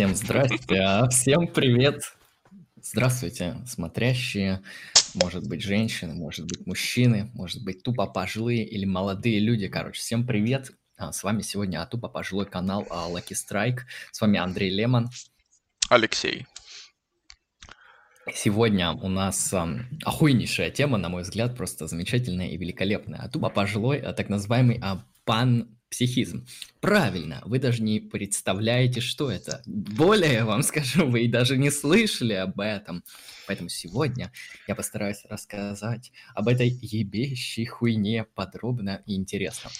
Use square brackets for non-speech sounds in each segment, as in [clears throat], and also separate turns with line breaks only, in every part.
Всем здрасте, а всем привет. Здравствуйте, смотрящие, может быть, женщины, может быть, мужчины, может быть, тупо пожилые или молодые люди. Короче, всем привет. А, С вами сегодня а, тупо пожилой канал а, Lucky Strike. С вами Андрей Лемон.
Алексей.
Сегодня у нас ам, охуеннейшая тема, на мой взгляд, просто замечательная и великолепная. А тупо пожилой, так называемый а, панпсихизм. Правильно, вы даже не представляете, что это. Более я вам [laughs] скажу, вы и даже не слышали об этом. Поэтому сегодня я постараюсь рассказать об этой ебещей хуйне подробно и интересно.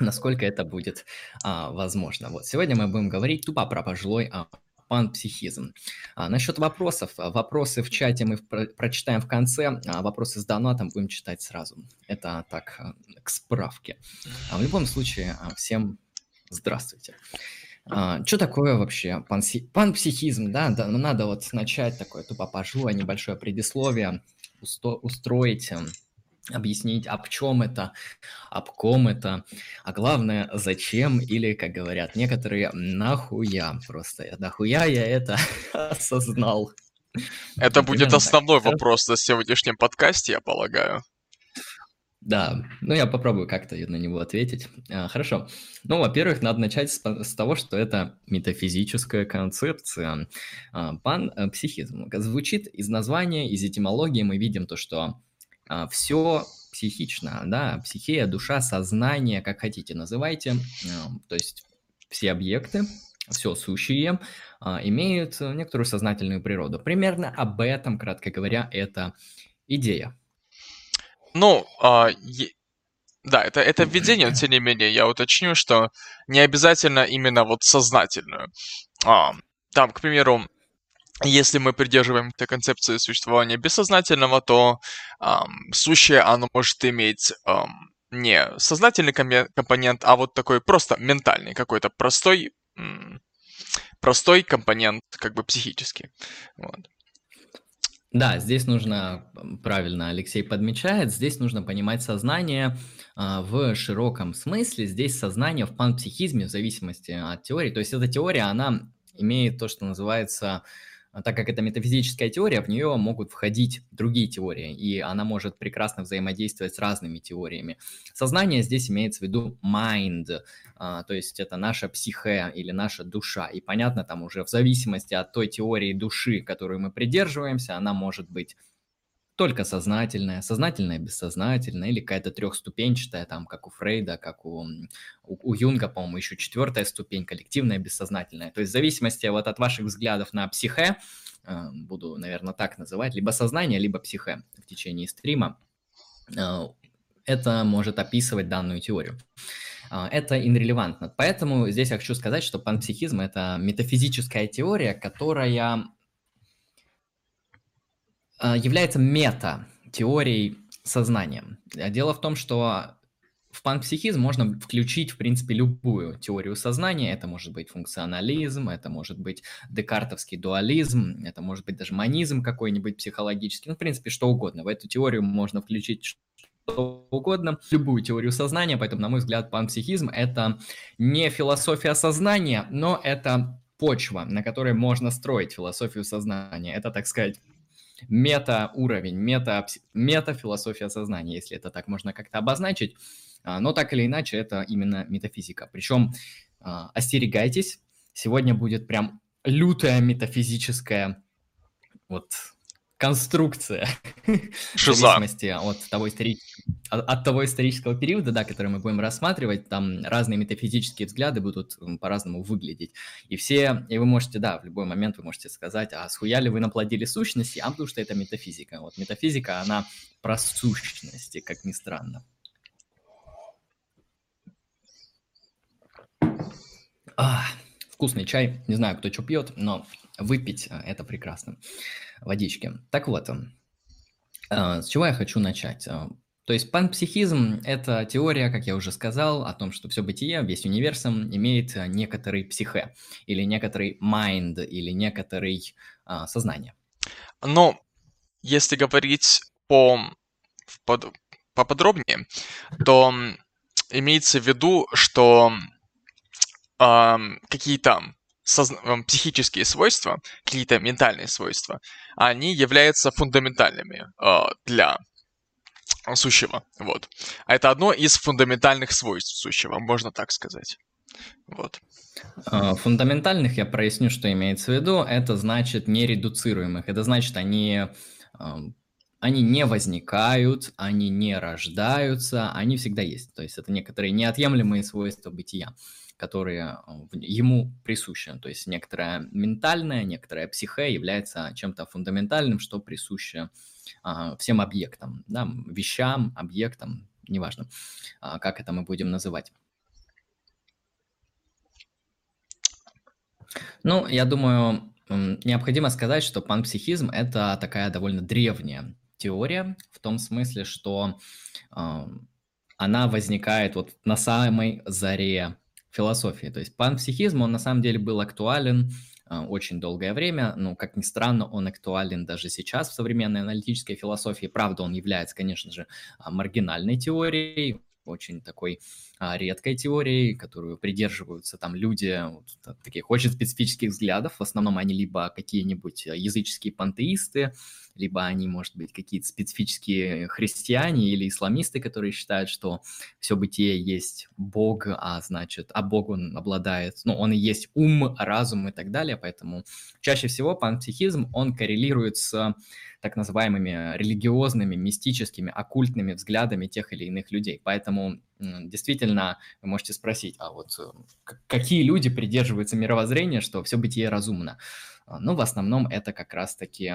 Насколько это будет а, возможно. Вот сегодня мы будем говорить тупо про пожилой а, панпсихизм. А, насчет вопросов. а, Вопросы в чате мы про- прочитаем в конце, а вопросы с донатом будем читать сразу. Это так, а, к справке. А в любом случае, а, всем здравствуйте. что такое вообще панси- панпсихизм? Да, да, ну надо вот начать такое тупо пожилое небольшое предисловие, усто- устроить, эм, объяснить, об чем это, об ком это, а главное, зачем, или, как говорят некоторые, нахуя просто. Нахуя я это [laughs] осознал.
Это будет основной вопрос на сегодняшнем подкасте, я полагаю.
Да, ну я попробую как-то на него ответить. А, Хорошо. Ну, во-первых, надо начать с, с того, что это метафизическая концепция. А, Панпсихизм. Звучит из названия, из этимологии мы видим то, что все психично, да, психия, душа, сознание, как хотите называйте. А, То есть все объекты, все сущие а, имеют некоторую сознательную природу. Примерно об этом, кратко говоря, это идея.
Ну, а, е- да, это, это введение, тем не менее, я уточню, что не обязательно именно вот сознательную. А, там, к примеру, если мы придерживаемся концепции существования бессознательного, то ам, сущее, оно может иметь ам, не сознательный компонент, а вот такой просто ментальный, какой-то простой, м, простой компонент, как бы психический. Вот.
Да, здесь нужно, правильно Алексей подмечает, здесь нужно понимать сознание а, в широком смысле. Здесь сознание в панпсихизме, в зависимости от теории. То есть эта теория, она имеет то, что называется, так как это метафизическая теория, в нее могут входить другие теории, и она может прекрасно взаимодействовать с разными теориями. Сознание здесь имеется в виду mind, а, то есть это наша психе или наша душа. И понятно, там уже в зависимости от той теории души, которую мы придерживаемся, она может быть только сознательная, сознательная, бессознательная, или какая-то трехступенчатая, там, как у Фрейда, как у, у, у Юнга, по-моему, еще четвертая ступень, коллективная, бессознательная. То есть в зависимости вот от ваших взглядов на психе, э, буду, наверное, так называть, либо сознание, либо психе в течение стрима, э, это может описывать данную теорию. А, Это инрелевантно. Поэтому здесь я хочу сказать, что панпсихизм– это метафизическая теория, которая является мета-теорией сознания. А Дело в том, что в панпсихизм можно включить, в принципе, любую теорию сознания. Это может быть функционализм, это может быть декартовский дуализм, это может быть даже манизм какой-нибудь психологический. Ну, в принципе, что угодно. В эту теорию можно включить что угодно, любую теорию сознания, поэтому, на мой взгляд, панпсихизм – это не философия сознания, но это почва, на которой можно строить философию сознания. Это, так сказать, мета-уровень, мета, мета-философия сознания, если это так можно как-то обозначить. А, Но так или иначе, это именно метафизика. Причем а, остерегайтесь, сегодня будет прям лютая метафизическая вот конструкция [laughs] в
Шиза.
зависимости от того, истори- от от того исторического периода, да, который мы будем рассматривать, там разные метафизические взгляды будут по-разному выглядеть. И все, и вы можете, да, в любой момент вы можете сказать, а схуя ли вы наплодили сущности, а потому что это метафизика. Вот метафизика, она про сущности, как ни странно. А, вкусный чай, не знаю, кто что пьет, но выпить а, это прекрасно. Водички. Так вот, а, с чего я хочу начать? А, То есть панпсихизм– это теория, как я уже сказал, о том, что все бытие, весь универсум имеет некоторый психе, или некоторый mind, или некоторый а, сознание.
Но если говорить по, под- поподробнее, то имеется в виду, что ам, какие-то психические свойства, какие-то ментальные свойства, они являются фундаментальными э, для сущего. Вот. А это одно из фундаментальных свойств сущего, можно так сказать. Вот.
А, фундаментальных я проясню, что имеется в виду. Это значит нередуцируемых. Это значит, они, они не возникают, они не рождаются, они всегда есть. То есть это некоторые неотъемлемые свойства бытия, которые ему присущи. То есть некоторая ментальная, некоторая психе является чем-то фундаментальным, что присуще а, всем объектам, да, вещам, объектам, неважно, а, как это мы будем называть. Ну, я думаю, необходимо сказать, что панпсихизм – это такая довольно древняя теория, в том смысле, что э, она возникает вот на самой заре философии. То есть панпсихизм, он на самом деле был актуален э, очень долгое время, но, как ни странно, он актуален даже сейчас в современной аналитической философии. Правда, он является, конечно же, маргинальной теорией, очень такой а, редкой теорией, которую придерживаются там люди вот, таких очень специфических взглядов. В основном они либо какие-нибудь э, языческие пантеисты, либо они, может быть, какие-то специфические христиане или исламисты, которые считают, что все бытие есть Бог, а значит, а Бог он обладает, ну, он и есть ум, разум и так далее, поэтому чаще всего панпсихизм, он коррелирует с так называемыми религиозными, мистическими, оккультными взглядами тех или иных людей. Поэтому действительно вы можете спросить, а вот э, какие люди придерживаются мировоззрения, что все бытие разумно? А, ну, в основном это как раз-таки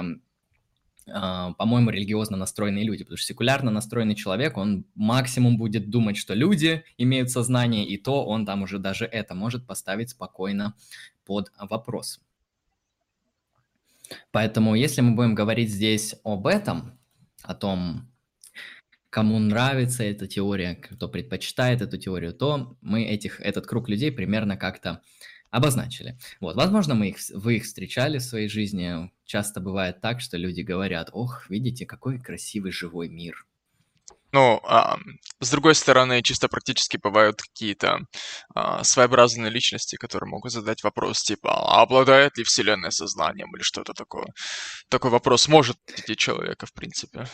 а, по-моему, религиозно настроенные люди, потому что секулярно настроенный человек, он максимум будет думать, что люди имеют сознание, и то он там уже даже это может поставить спокойно под вопрос. Поэтому, если мы будем говорить здесь об этом, о том, кому нравится эта теория, кто предпочитает эту теорию, то мы этих, этот круг людей примерно как-то обозначили. Вот, возможно, мы их, вы их встречали в своей жизни. Часто бывает так, что люди говорят, ох, видите, какой красивый живой мир.
Ну, а, с другой стороны, чисто практически бывают какие-то а, своеобразные личности, которые могут задать вопрос типа, а обладает ли Вселенная сознанием или что-то такое. Такой вопрос может идти человека, в принципе.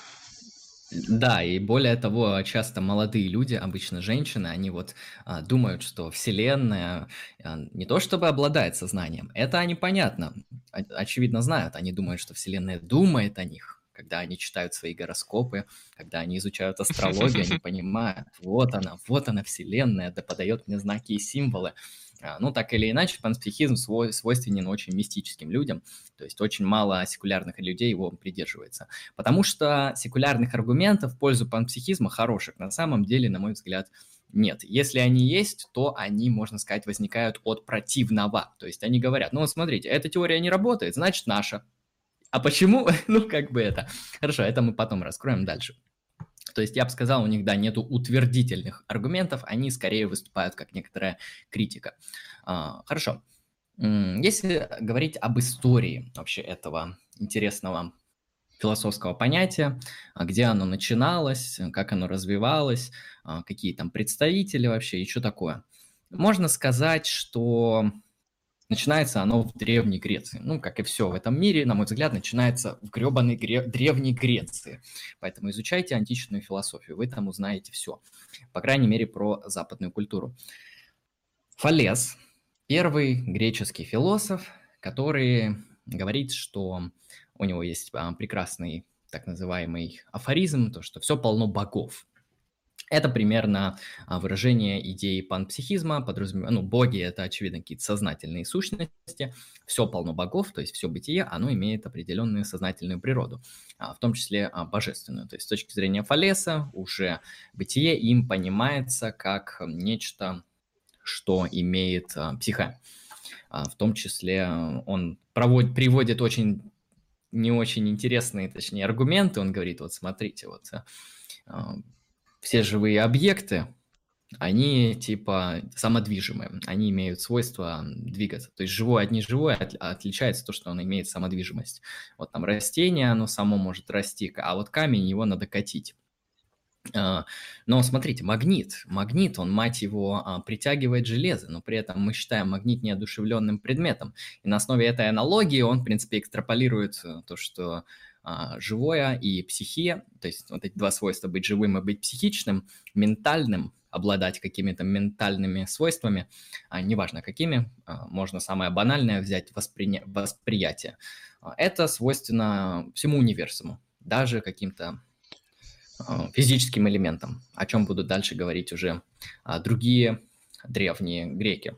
Да, и более того, часто молодые люди, обычно женщины, они вот а, думают, что Вселенная а, не то чтобы обладает сознанием, это они понятно, очевидно знают, они думают, что Вселенная думает о них, когда они читают свои гороскопы, когда они изучают астрологию, они [laughs] понимают, вот она, вот она Вселенная, да подает мне знаки и символы. А, ну, так или иначе, панспсихизм свой, свойственен очень мистическим людям, то есть очень мало секулярных людей его придерживается. Потому что секулярных аргументов в пользу панпсихизма хороших на самом деле, на мой взгляд, нет. Если они есть, то они, можно сказать, возникают от противного. То есть они говорят, ну, смотрите, эта теория не работает, значит, наша. А почему? [laughs] ну, как бы это. Хорошо, это мы потом раскроем дальше. То есть я бы сказал, у них, да, нету утвердительных аргументов, они скорее выступают как некоторая критика. А, хорошо. Если говорить об истории вообще этого интересного философского понятия, а, где оно начиналось, как оно развивалось, а, какие там представители вообще и что такое. Можно сказать, что Начинается оно в Древней Греции. Ну, как и все в этом мире, на мой взгляд, начинается в гребаной гре... Древней Греции. Поэтому изучайте античную философию, вы там узнаете все. По крайней мере, про западную культуру. Фалес, первый греческий философ, который говорит, что у него есть а, прекрасный так называемый афоризм, то, что все полно богов. Это примерно а, выражение идеи панпсихизма, подразумевая, ну, боги – это, очевидно, какие-то сознательные сущности, все полно богов, то есть все бытие, оно имеет определенную сознательную природу, а, в том числе а, божественную. То есть с точки зрения Фалеса уже бытие им понимается как нечто, что имеет психа. В том числе он проводит, приводит очень не очень интересные, точнее, аргументы. Он говорит, вот смотрите, вот все живые объекты, они типа самодвижимые, они имеют свойство двигаться. То есть живое от неживое от, отличается то, что он имеет самодвижимость. Вот там растение, оно само может расти, а вот камень его надо катить. А, но смотрите, магнит, магнит, он, мать его, а, притягивает железо, но при этом мы считаем магнит неодушевленным предметом. И на основе этой аналогии он, в принципе, экстраполирует э, то, что а, живое и психия, то есть вот эти два свойства быть живым и быть психичным, ментальным, обладать какими-то ментальными свойствами, а, неважно какими, а, можно самое банальное взять воспри... восприятие. Это свойственно всему универсуму, даже каким-то физическим элементам, о чем будут дальше говорить уже другие древние греки.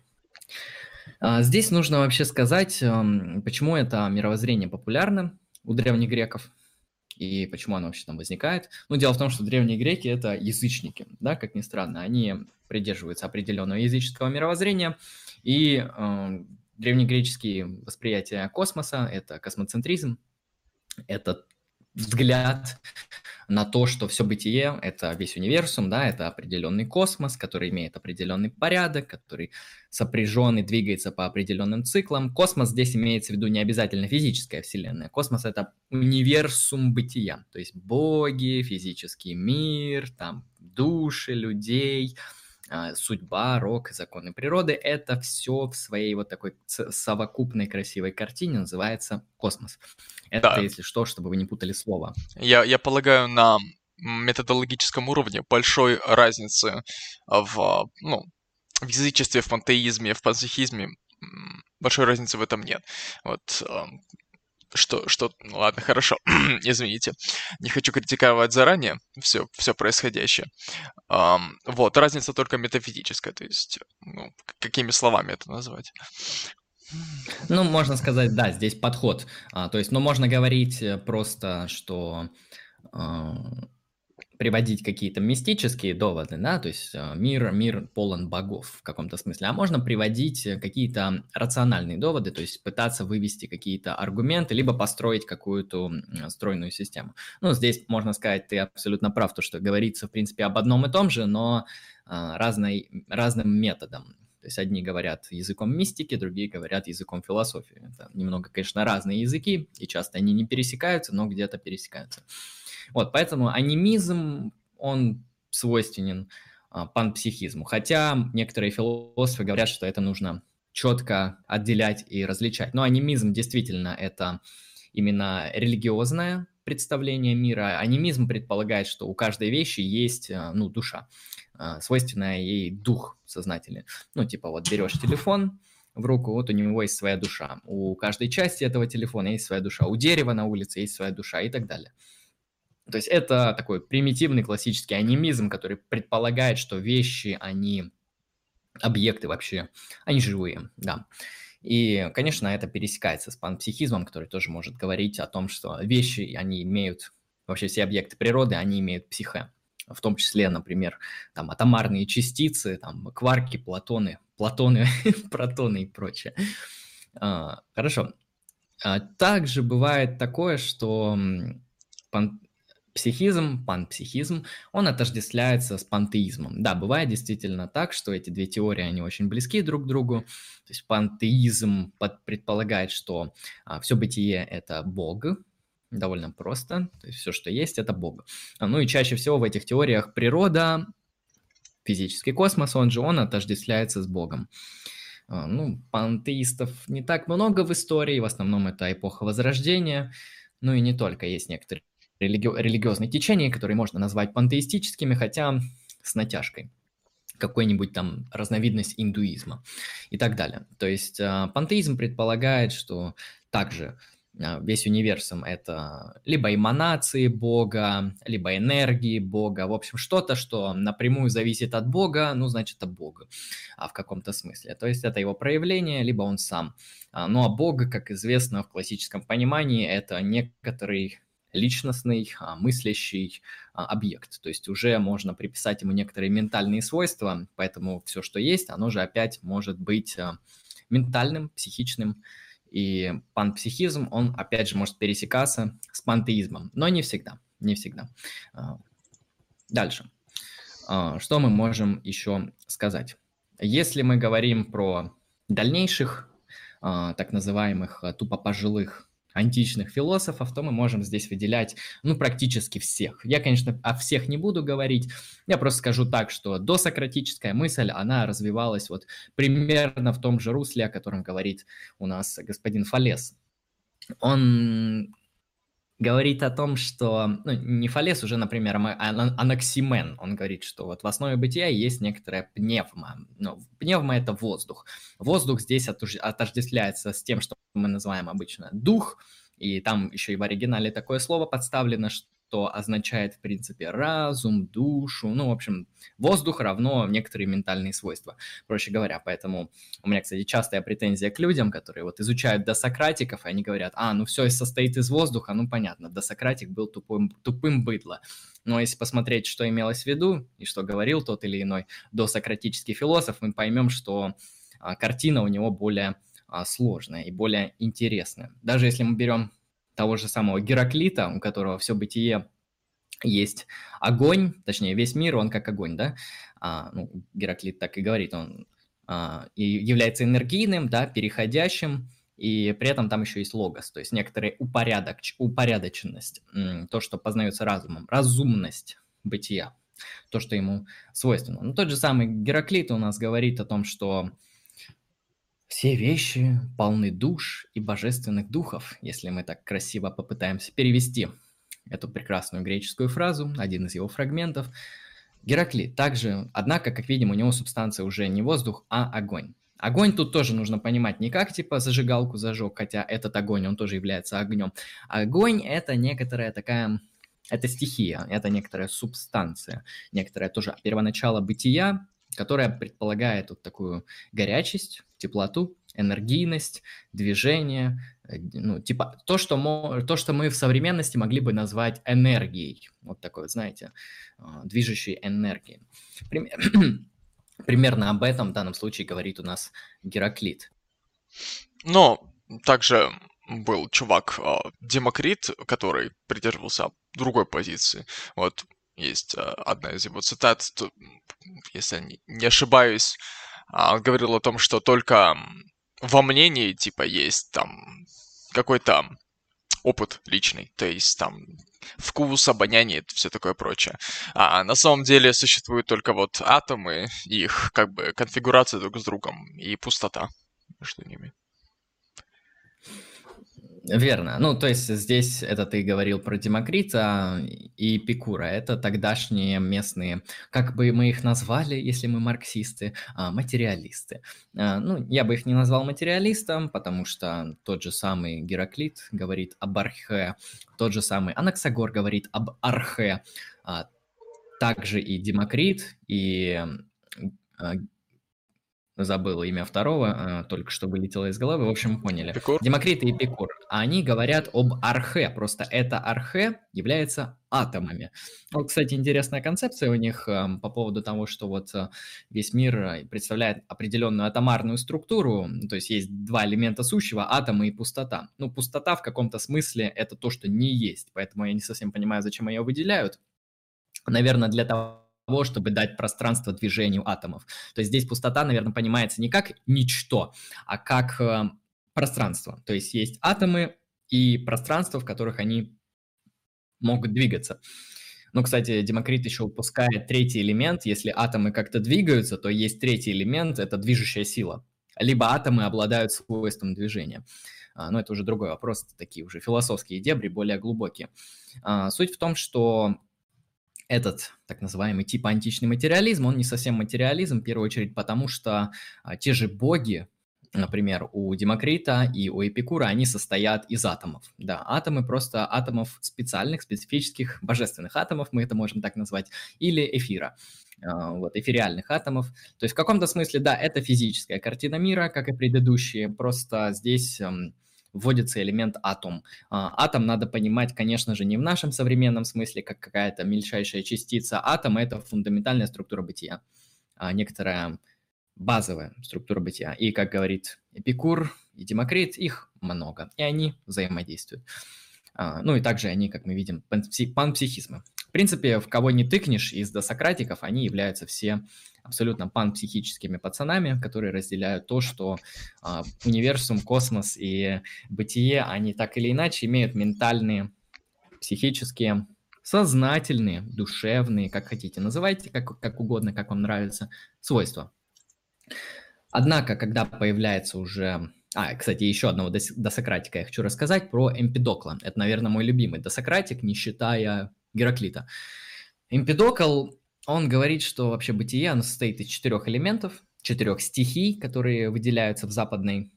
Здесь нужно вообще сказать, почему это мировоззрение популярно у древних греков и почему оно вообще там возникает. Ну, дело в том, что древние греки – это язычники, да, как ни странно. Они придерживаются определенного языческого мировоззрения, и э, древнегреческие восприятия космоса – это космоцентризм, это взгляд на то, что все бытие – это весь универсум, да, это определенный космос, который имеет определенный порядок, который сопряжен и двигается по определенным циклам. Космос здесь имеется в виду не обязательно физическая вселенная. Космос – это универсум бытия, то есть боги, физический мир, там души людей – судьба, рок, законы природы, это все в своей вот такой совокупной красивой картине называется космос. Это, да. если что, чтобы вы не путали слово.
Я, я полагаю, на методологическом уровне большой разницы в, ну, в язычестве, в пантеизме, в панпсихизме большой разницы в этом нет. Вот что, что, ну ладно, хорошо, [clears throat] извините, не хочу критиковать заранее все, все происходящее. Um, вот, разница только метафизическая, то есть, ну, какими словами это назвать?
Ну, можно сказать, да, здесь подход. А, то есть, ну, можно говорить э, просто, что а, приводить какие-то мистические доводы, да, то есть э, мир, мир полон богов в каком-то смысле, а можно приводить э, какие-то рациональные доводы, то есть пытаться вывести какие-то аргументы, либо построить какую-то стройную систему. Ну, здесь можно сказать, ты абсолютно прав, то, что говорится, в принципе, об одном и том же, но разной, разным методом. То есть одни говорят языком мистики, другие говорят языком философии. Это немного, конечно, разные языки, и часто они не пересекаются, но где-то пересекаются. Вот, поэтому анимизм, он свойственен а, панпсихизму. Хотя некоторые философы говорят, что это нужно четко отделять и различать. Но анимизм действительно это именно религиозное представление мира. Анимизм предполагает, что у каждой вещи есть а, ну, душа, а, свойственная ей дух сознательный. Ну, типа вот берешь телефон, в руку, вот у него есть своя душа. У каждой части этого телефона есть своя душа. У дерева на улице есть своя душа и так далее. То есть это такой примитивный классический анимизм, который предполагает, что вещи, они объекты вообще, они живые, да. И, конечно, это пересекается с панпсихизмом, который тоже может говорить о том, что вещи, они имеют, вообще все объекты природы, они имеют психе. В том числе, например, там атомарные частицы, там кварки, платоны, платоны, [laughs] протоны и прочее. А, хорошо. А, также бывает такое, что психизм, панпсихизм, он отождествляется с пантеизмом. Да, бывает действительно так, что эти две теории, они очень близки друг к другу. То есть пантеизм предполагает, что а, все бытие – это Бог, довольно просто, то есть все, что есть, это Бог. А, ну и чаще всего в этих теориях природа, физический космос, он же, он отождествляется с Богом. А, ну, пантеистов не так много в истории, в основном это эпоха Возрождения, ну и не только, есть некоторые религи... религиозные течения, которые можно назвать пантеистическими, хотя с натяжкой какой-нибудь там разновидность индуизма и так далее. То есть э, пантеизм предполагает, что также э, весь универсум – это либо эманации Бога, либо энергии Бога, в общем, что-то, что напрямую зависит от Бога, ну, значит, это Бог а в каком-то смысле. То есть это его проявление, либо он сам. А, ну, а Бог, как известно в классическом понимании, это некоторый личностный, а, мыслящий а, объект. То есть уже можно приписать ему некоторые ментальные свойства, поэтому все, что есть, оно же опять может быть а, ментальным, психичным. И панпсихизм, он опять же может пересекаться с пантеизмом, но не всегда, не всегда. Дальше. Что мы можем еще сказать? Если мы говорим про дальнейших, так называемых тупо пожилых античных философов, то мы можем здесь выделять, ну, практически всех. Я, конечно, о всех не буду говорить, я просто скажу так, что досократическая мысль, она развивалась вот примерно в том же русле, о котором говорит у нас господин Фалес. Он говорит о том, что, ну, не Фалес уже, например, а Анаксимен, он говорит, что вот в основе бытия есть некоторая пневма. Ну, пневма – это воздух. Воздух здесь отождествляется с тем, что мы называем обычно дух, и там еще и в оригинале такое слово подставлено, что что означает, в принципе, разум, душу, ну, в общем, воздух равно некоторые ментальные свойства, проще говоря. Поэтому у меня, кстати, частая претензия к людям, которые вот изучают досократиков, и они говорят, а, ну все состоит из воздуха, ну понятно, досократик был тупым, тупым быдло. Но если посмотреть, что имелось в виду и что говорил тот или иной досократический философ, мы поймем, что а, картина у него более а, сложная и более интересная. Даже если мы берем того же самого Гераклита, у которого все бытие есть огонь, точнее, весь мир, он как огонь, да? А, ну, Гераклит так и говорит, он а, и является энергийным, да, переходящим, и при этом там еще есть логос, то есть некоторая упорядок, упорядоченность, то, что познается разумом, разумность бытия, то, что ему свойственно. Но тот же самый Гераклит у нас говорит о том, что все вещи полны душ и божественных духов, если мы так красиво попытаемся перевести эту прекрасную греческую фразу, один из его фрагментов. Гераклит также, однако, как видим, у него субстанция уже не воздух, а огонь. Огонь тут тоже нужно понимать не как типа зажигалку зажег, хотя этот огонь, он тоже является огнем. Огонь это некоторая такая, это стихия, это некоторая субстанция, некоторая тоже первоначало бытия, которая предполагает вот такую горячесть, теплоту, энергийность, движение, э, ну, типа то что, мы, то, что мы в современности могли бы назвать энергией. Вот такой, вот, знаете, а, движущей энергией. [clears throat] Примерно об этом в данном случае говорит у нас Гераклит.
Но также был чувак а, Демокрит, который придерживался другой позиции. Вот есть а, одна из его цитат, если не ошибаюсь, он говорил о том, что только во мнении, типа, есть там какой-то опыт личный, то есть там вкус, обоняние, все такое прочее. А на самом деле существуют только вот атомы, их как бы конфигурация друг с другом и пустота между ними.
Верно. Ну, то есть здесь это ты говорил про Демокрита и Пикура. Это тогдашние местные, как бы мы их назвали, если мы марксисты, а, материалисты. А, ну, я бы их не назвал материалистом, потому что тот же самый Гераклит говорит об архе, тот же самый Анаксагор говорит об архе, а, также и Демокрит, и забыл имя второго, а, только что вылетело из головы, в общем, поняли. Эпикур? Демокрит и Эпикур. Они говорят об архе, просто это архе является атомами. Вот, кстати, интересная концепция у них а, по поводу того, что вот а, весь мир представляет определенную атомарную структуру, то есть есть два элемента сущего, атомы и пустота. Ну, пустота в каком-то смысле это то, что не есть, поэтому я не совсем понимаю, зачем ее выделяют. Наверное, для того, того, чтобы дать пространство движению атомов. То есть здесь пустота, наверное, понимается не как ничто, а как э, пространство. То есть есть атомы и пространство, в которых они могут двигаться. Ну, кстати, Демокрит еще упускает третий элемент. Если атомы как-то двигаются, то есть третий элемент – это движущая сила. Либо атомы обладают свойством движения. А, но это уже другой вопрос, такие уже философские дебри, более глубокие. А, суть в том, что этот так называемый тип античный материализм, он не совсем материализм, в первую очередь потому, что а, те же боги, например, у Демокрита и у Эпикура, они состоят из атомов. Да, атомы просто атомов специальных, специфических, божественных атомов, мы это можем так назвать, или эфира, а, вот, эфириальных атомов. То есть в каком-то смысле, да, это физическая картина мира, как и предыдущие, просто здесь вводится элемент атом. А, атом надо понимать, конечно же, не в нашем современном смысле, как какая-то мельчайшая частица. Атом – это фундаментальная структура бытия, а, некоторая базовая структура бытия. И, как говорит Эпикур и Демокрит, их много, и они взаимодействуют. А, ну и также они, как мы видим, панпсихизмы. В принципе, в кого не тыкнешь из досократиков, они являются все абсолютно панпсихическими пацанами, которые разделяют то, что э, универсум, космос и бытие, они так или иначе имеют ментальные, психические, сознательные, душевные, как хотите, называйте как, как угодно, как вам нравится, свойства. Однако, когда появляется уже... А, кстати, еще одного досократика я хочу рассказать про Эмпидокла. Это, наверное, мой любимый досократик, не считая Гераклита. Эмпидокл он говорит, что вообще бытие оно состоит из четырех элементов, четырех стихий, которые выделяются в западной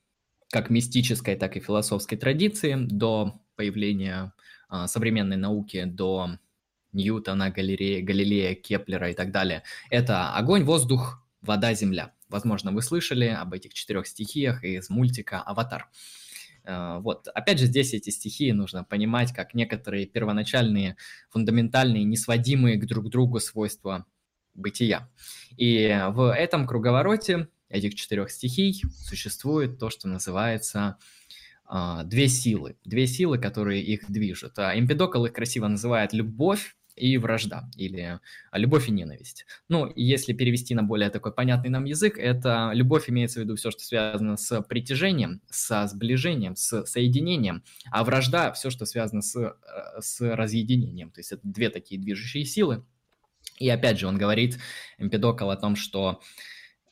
как мистической, так и философской традиции до появления а, современной науки, до Ньютона, Галерея, Галилея, Кеплера и так далее. Это огонь, воздух, вода, земля. Возможно, вы слышали об этих четырех стихиях из мультика «Аватар». Э, вот, опять же, здесь эти стихии нужно понимать как некоторые первоначальные, фундаментальные, несводимые к друг другу свойства бытия. И в этом круговороте этих четырех стихий существует то, что называется а, две силы. Две силы, которые их движут. А Эмпидокл их красиво называет любовь и вражда, или любовь и ненависть. Ну, если перевести на более такой понятный нам язык, это любовь имеется в виду все, что связано с притяжением, со сближением, с соединением, а вражда все, что связано с, э, с разъединением. То есть это две такие движущие силы. И опять же, он говорит, Эмпидокл, о том, что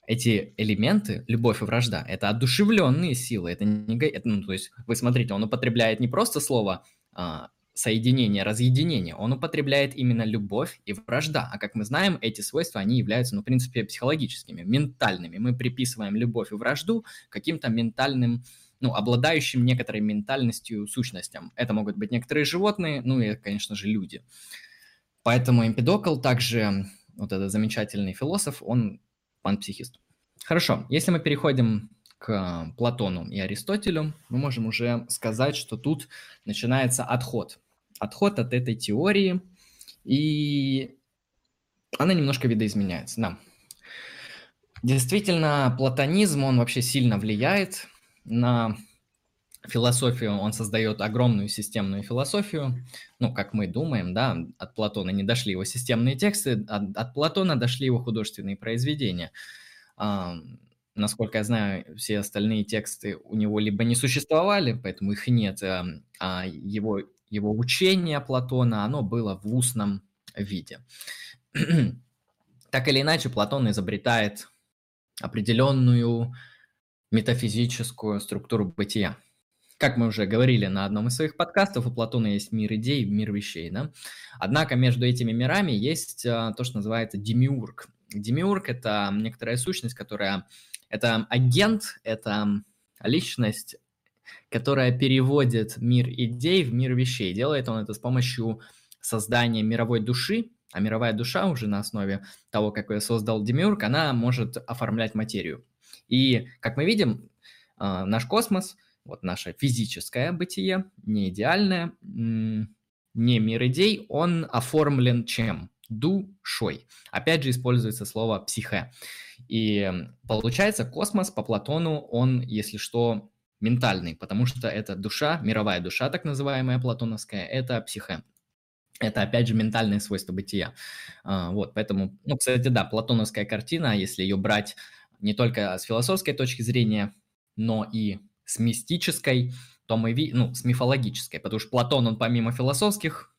эти элементы, любовь и вражда, это одушевленные силы, это не... Это, ну, то есть, вы смотрите, он употребляет не просто слово а, соединение, разъединение, он употребляет именно любовь и вражда. А как мы знаем, эти свойства, они являются, ну, в принципе, психологическими, ментальными. Мы приписываем любовь и вражду каким-то ментальным, ну, обладающим некоторой ментальностью сущностям. Это могут быть некоторые животные, ну и, конечно же, люди. Поэтому Эмпидокл также, вот этот замечательный философ, он панпсихист. Хорошо, если мы переходим к Платону и Аристотелю, мы можем уже сказать, что тут начинается отход. Отход от этой теории, и она немножко видоизменяется, да. Действительно, платонизм, он вообще сильно влияет на философию, он создает огромную системную философию, ну, как мы думаем, да, от Платона не дошли его системные тексты, от, от Платона дошли его художественные произведения насколько я знаю, все остальные тексты у него либо не существовали, поэтому их нет, а, а его, его учение Платона, оно было в устном виде. [clears throat] так или иначе, Платон изобретает определенную метафизическую структуру бытия. Как мы уже говорили на одном из своих подкастов, у Платона есть мир идей, мир вещей. Да? Однако между этими мирами есть а, то, что называется демиург. Демиург – это некоторая сущность, которая это агент, это личность, которая переводит мир идей в мир вещей. Делает он это с помощью создания мировой души, а мировая душа уже на основе того, как ее создал Демиург, она может оформлять материю. И, как мы видим, а, наш космос, вот наше физическое бытие, не идеальное, не мир идей, он оформлен чем? Душой. Опять же используется слово «психе». И получается, космос по Платону, он, если что, ментальный, потому что это душа, мировая душа, так называемая платоновская, это психе. Это, опять же, ментальное свойство бытия. А, вот, поэтому, ну, кстати, да, платоновская картина, если ее брать не только с философской точки зрения, но и с мистической, то мы видим, ну, с мифологической, потому что Платон, он помимо философских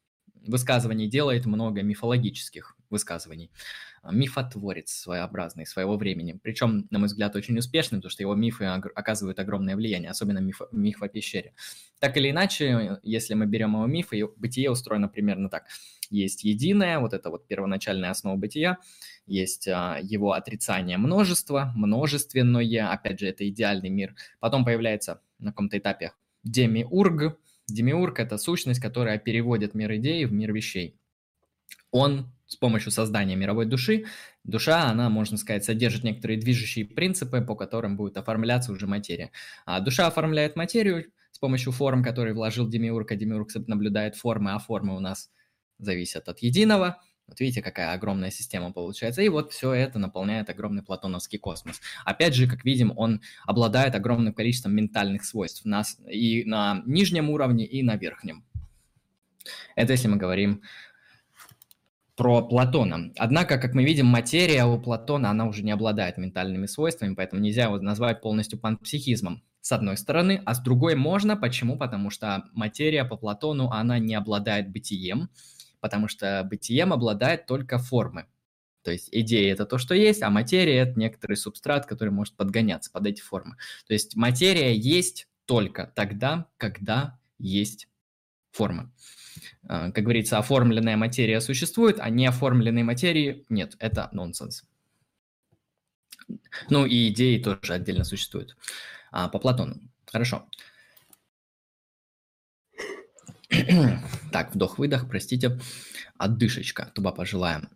высказываний делает много мифологических высказываний. А, мифотворец своеобразный своего времени. Причем, на мой взгляд, очень успешный, потому что его мифы оказывают огромное влияние, особенно миф, миф о пещере. Так или иначе, если мы берем его миф, его бытие устроено примерно так. Есть единое, вот это вот первоначальная основа бытия, есть а, его отрицание множества, множественное, опять же, это идеальный мир. Потом появляется на каком-то этапе демиург. Демиург – это сущность, которая переводит мир идей в мир вещей. Он с помощью создания мировой души. Душа, она, можно сказать, содержит некоторые движущие принципы, по которым будет оформляться уже материя. А душа оформляет материю с помощью форм, которые вложил Демиург, а Демиург наблюдает формы, а формы у нас зависят от единого. Вот видите, какая огромная система получается. И вот все это наполняет огромный платоновский космос. Опять же, как видим, он обладает огромным количеством ментальных свойств нас и на нижнем уровне, и на верхнем. Это если мы говорим про Платона. Однако, как мы видим, материя у Платона, она уже не обладает ментальными свойствами, поэтому нельзя его назвать полностью панпсихизмом. С одной стороны, а с другой можно. Почему? Потому что материя по Платону, она не обладает бытием, потому что бытием обладает только формы. То есть идея это то, что есть, а материя это некоторый субстрат, который может подгоняться под эти формы. То есть материя есть только тогда, когда есть форма. А, как говорится, оформленная материя существует, а неоформленной материи нет. Это нонсенс. Ну и идеи тоже отдельно существуют. А, по Платону. Хорошо. Так, вдох-выдох, простите. Отдышечка, туба пожелаем.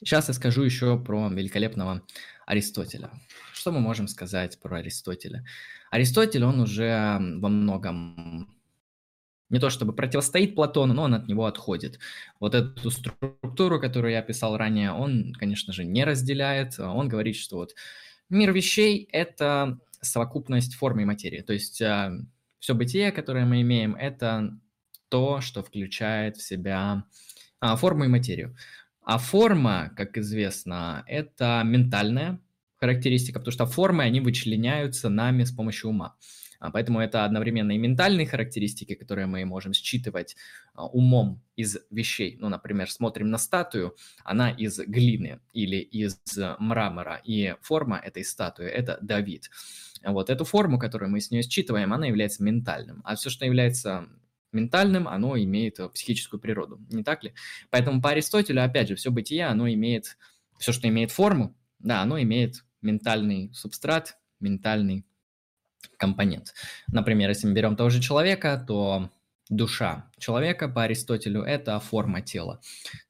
Сейчас а, я скажу еще про великолепного Аристотеля. Что мы можем сказать про Аристотеля? Аристотель, он уже во многом не то чтобы противостоит Платону, но он от него отходит. Вот эту структуру, которую я писал ранее, он, конечно же, не разделяет. Он говорит, что вот мир вещей – это совокупность формы и материи. То есть а, все бытие, которое мы имеем, это то, что включает в себя а, форму и материю. А форма, как известно, это ментальная характеристика, потому что формы, они вычленяются нами с помощью ума. А, поэтому это одновременно и ментальные характеристики, которые мы можем считывать а, умом из вещей. Ну, например, смотрим на статую, она из глины или из мрамора, и форма этой статуи – это Давид. Вот эту форму, которую мы с нее считываем, она является ментальным. А все, что является ментальным, оно имеет психическую природу, не так ли? Поэтому по Аристотелю, опять же, все бытие, оно имеет, все, что имеет форму, да, оно имеет ментальный субстрат, ментальный компонент. Например, если мы берем того же человека, то душа человека по Аристотелю – это форма тела.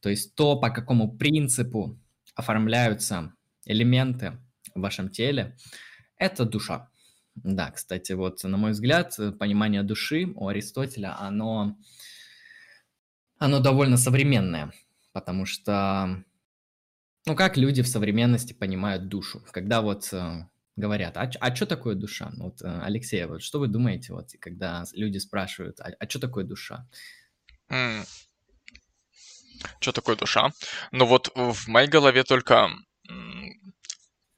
То есть то, по какому принципу оформляются элементы в вашем теле, это душа. Да, кстати, вот на мой взгляд, понимание души у Аристотеля, оно, оно довольно современное, потому что, ну, как люди в современности понимают душу? Когда вот э, говорят, а, а что такое душа? Вот, э, Алексей, вот что вы думаете, вот, когда люди спрашивают, а, а что такое душа?
Mm. Что такое душа? Ну вот в моей голове только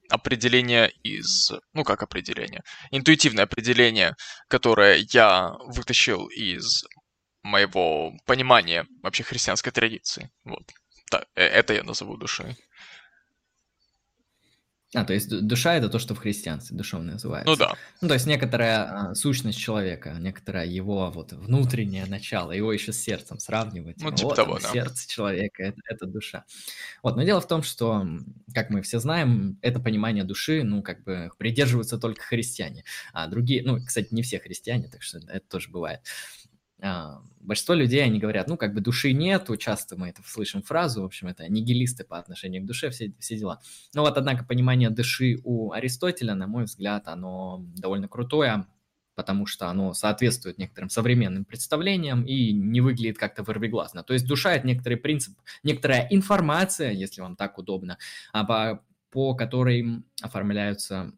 определение из... Ну, как определение? Интуитивное определение, которое я вытащил из моего понимания вообще христианской традиции. Вот. Э, это я назову душой.
А, то есть душа это то, что в христианстве душевно называется.
Ну да.
Ну, то есть некоторая а, сущность человека, некоторое его вот внутреннее начало, его еще с сердцем сравнивать.
Ну, типа вот того, да.
Сердце человека это, это душа. Вот, но дело в том, что, как мы все знаем, это понимание души, ну, как бы придерживаются только христиане. А другие, ну, кстати, не все христиане, так что это тоже бывает. А, большинство людей, они говорят, ну, как бы души нету, часто мы это слышим фразу, в общем, это нигилисты по отношению к душе, все, все дела. Но вот, однако, понимание души у Аристотеля, на мой взгляд, оно довольно крутое, потому что оно соответствует некоторым современным представлениям и не выглядит как-то вырвиглазно. То есть душа – это некоторый принцип, некоторая информация, если вам так удобно, а по, по которой оформляются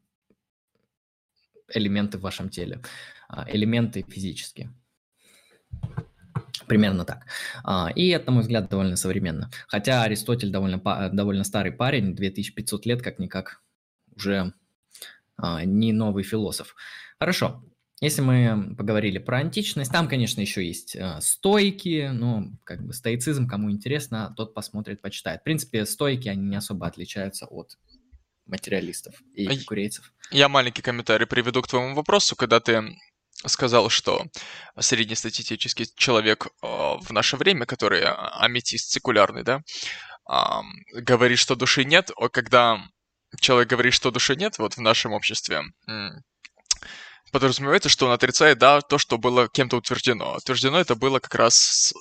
элементы в вашем теле, а, элементы физические. Примерно так. А, и это, на мой взгляд, довольно современно. Хотя Аристотель довольно, довольно старый парень, 2500 лет, как-никак, уже а, не новый философ. Хорошо. Если мы поговорили про античность, там, конечно, еще есть а, стойки, но как бы стоицизм, кому интересно, тот посмотрит, почитает. В принципе, стойки, они не особо отличаются от материалистов и эпикурейцев.
Я маленький комментарий приведу к твоему вопросу, когда ты сказал, что среднестатистический человек э, в наше время, который аметист секулярный, да, говорит, что души нет, а когда человек говорит, что души нет, вот в нашем обществе, подразумевается, что он отрицает, да, то, что было кем-то утверждено. Утверждено это было как раз с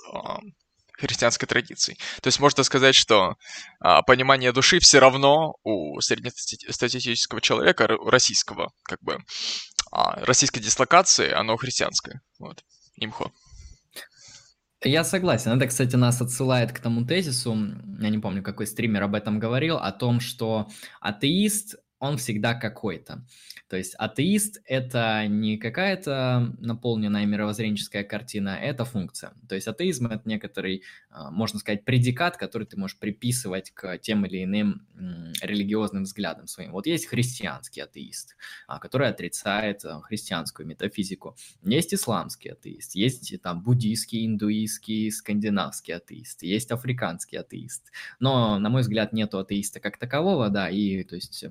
христианской традицией. То есть можно сказать, что а, понимание души все равно у среднестатистического человека, российского, как бы, а российской дислокации, оно христианское. Вот. Имхо.
Я согласен. Это, кстати, нас отсылает к тому тезису, я не помню, какой стример об этом говорил, о том, что атеист он всегда какой-то. То есть атеист – это не какая-то наполненная мировоззренческая картина, это функция. То есть атеизм – это некоторый, а, можно сказать, предикат, который ты можешь приписывать к тем или иным религиозным взглядам своим. Вот есть христианский атеист, а, который отрицает а, христианскую метафизику. Есть исламский атеист, есть там буддийский, индуистский, скандинавский атеист, есть африканский атеист. Но, на мой взгляд, нету атеиста как такового, да, и то есть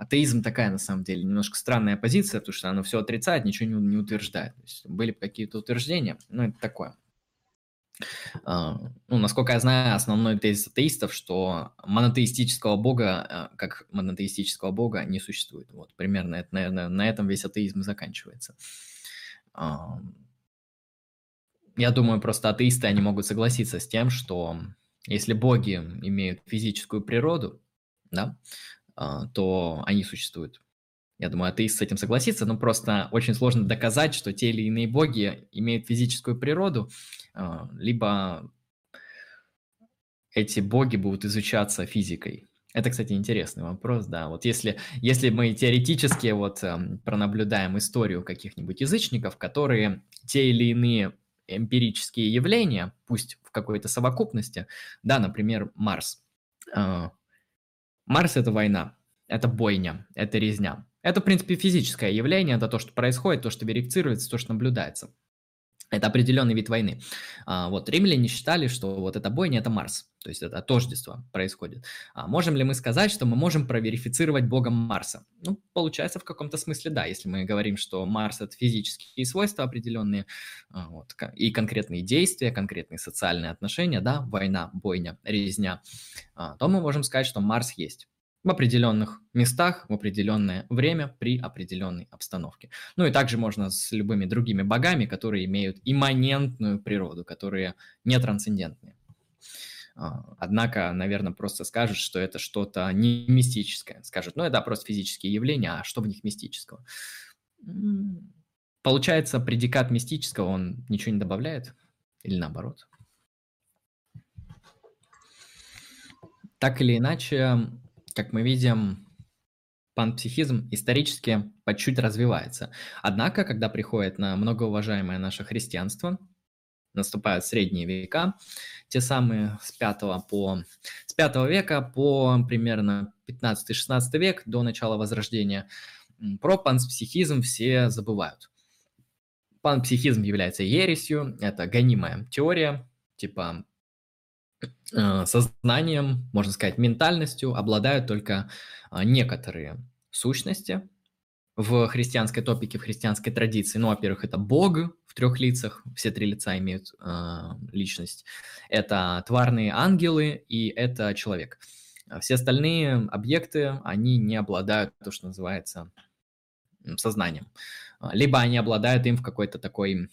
атеизм такая, на самом деле, немножко странная позиция, потому что оно все отрицает, ничего не, не утверждает. То есть были какие-то утверждения, ну, это такое. А, ну, насколько я знаю, основной тезис атеистов, что монотеистического бога, а, как монотеистического бога, не существует. Вот, примерно это, наверное, на этом весь атеизм заканчивается. А, я думаю, просто атеисты, они могут согласиться с тем, что если боги имеют физическую природу, да, то они существуют. Я думаю, атеист с этим согласится, но просто очень сложно доказать, что те или иные боги имеют физическую природу, а, либо эти боги будут изучаться физикой. Это, кстати, интересный вопрос, да. Вот если, если мы теоретически вот эм, пронаблюдаем историю каких-нибудь язычников, которые те или иные эмпирические явления, пусть в какой-то совокупности, да, например, Марс, а, Марс – это война, это бойня, это резня. Это, в принципе, физическое явление, это то, что происходит, то, что верифицируется, то, что наблюдается. Это определенный вид войны. А, вот римляне считали, что вот эта бойня – это Марс, то есть это тождество происходит. А можем ли мы сказать, что мы можем проверифицировать богом Марса? Ну, получается, в каком-то смысле да, если мы говорим, что Марс – это физические свойства определенные, а, вот, и конкретные действия, конкретные социальные отношения, да, война, бойня, резня, а, то мы можем сказать, что Марс есть в определенных местах, в определенное время, при определенной обстановке. Ну и также можно с любыми другими богами, которые имеют имманентную природу, которые не трансцендентные. А, однако, наверное, просто скажут, что это что-то не мистическое. Скажут, ну это просто физические явления, а что в них мистического? Получается, предикат мистического, он ничего не добавляет? Или наоборот? Так или иначе, как мы видим, панпсихизм исторически по чуть развивается. Однако, когда приходит на многоуважаемое наше христианство, наступают средние века, те самые с 5 по с 5 века по примерно 15-16 век до начала Возрождения, про панпсихизм все забывают. Панпсихизм является ересью, это гонимая теория, типа Э, сознанием, можно сказать, ментальностью обладают только а, некоторые сущности в христианской топике, в христианской традиции. Ну, во-первых, это Бог в трех лицах, все три лица имеют э, личность. Это тварные ангелы и это человек. Все остальные объекты, они не обладают то, что называется сознанием. Либо они обладают им в какой-то такой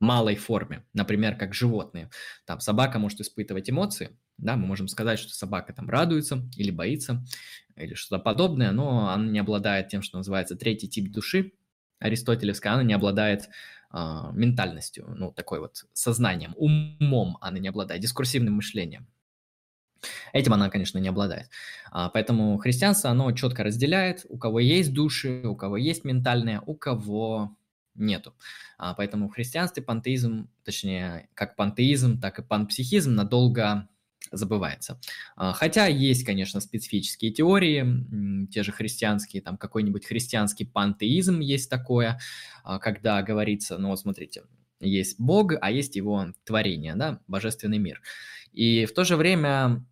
малой форме, например, как животные. Там собака может испытывать эмоции, да, мы можем сказать, что собака там радуется или боится, или что-то подобное, но она не обладает тем, что называется третий тип души, аристотелевская, она не обладает э, ментальностью, ну, такой вот сознанием, умом она не обладает, дискурсивным мышлением. Этим она, конечно, не обладает. А, поэтому христианство, оно четко разделяет, у кого есть души, у кого есть ментальное, у кого нету. А, поэтому в христианстве пантеизм, точнее, как пантеизм, так и панпсихизм надолго забывается. А, хотя есть, конечно, специфические теории, те же христианские, там какой-нибудь христианский пантеизм есть такое, а, когда говорится, ну вот смотрите, есть Бог, а есть его творение, да, божественный мир. И в то же время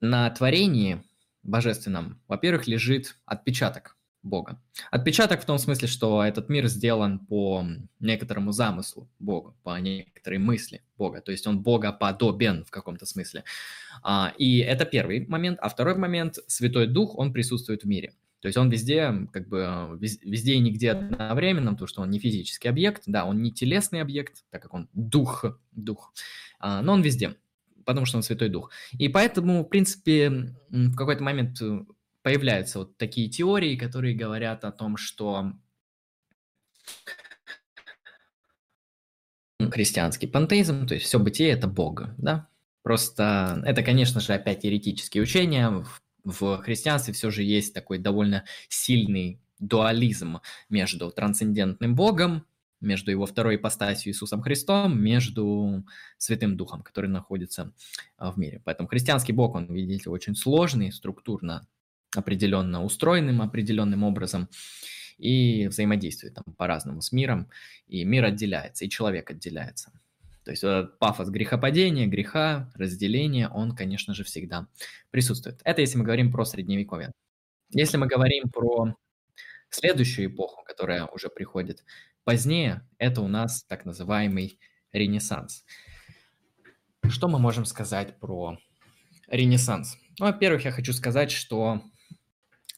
на творении божественном, во-первых, лежит отпечаток Бога. Отпечаток в том смысле, что этот мир сделан по некоторому замыслу Бога, по некоторой мысли Бога, то есть он Бога подобен в каком-то смысле. А, и это первый момент. А второй момент, Святой Дух, он присутствует в мире. То есть он везде, как бы, везде и нигде одновременно, потому что он не физический объект, да, он не телесный объект, так как он дух, дух, а, но он везде, потому что он Святой Дух. И поэтому, в принципе, в какой-то момент появляются вот такие теории, которые говорят о том, что христианский пантеизм, то есть все бытие – это Бог, да? Просто это, конечно же, опять еретические учения, в христианстве все же есть такой довольно сильный дуализм между трансцендентным Богом, между его второй ипостасью Иисусом Христом, между Святым Духом, который находится а, в мире. Поэтому христианский Бог, он, видите, очень сложный, структурно определенно устроенным определенным образом и взаимодействует там по-разному с миром, и мир отделяется, и человек отделяется. То есть этот пафос грехопадения, греха, разделения, он, конечно же, всегда присутствует. Это если мы говорим про Средневековье. Если мы говорим про следующую эпоху, которая уже приходит позднее, это у нас так называемый Ренессанс. Что мы можем сказать про Ренессанс? Ну, во-первых, я хочу сказать, что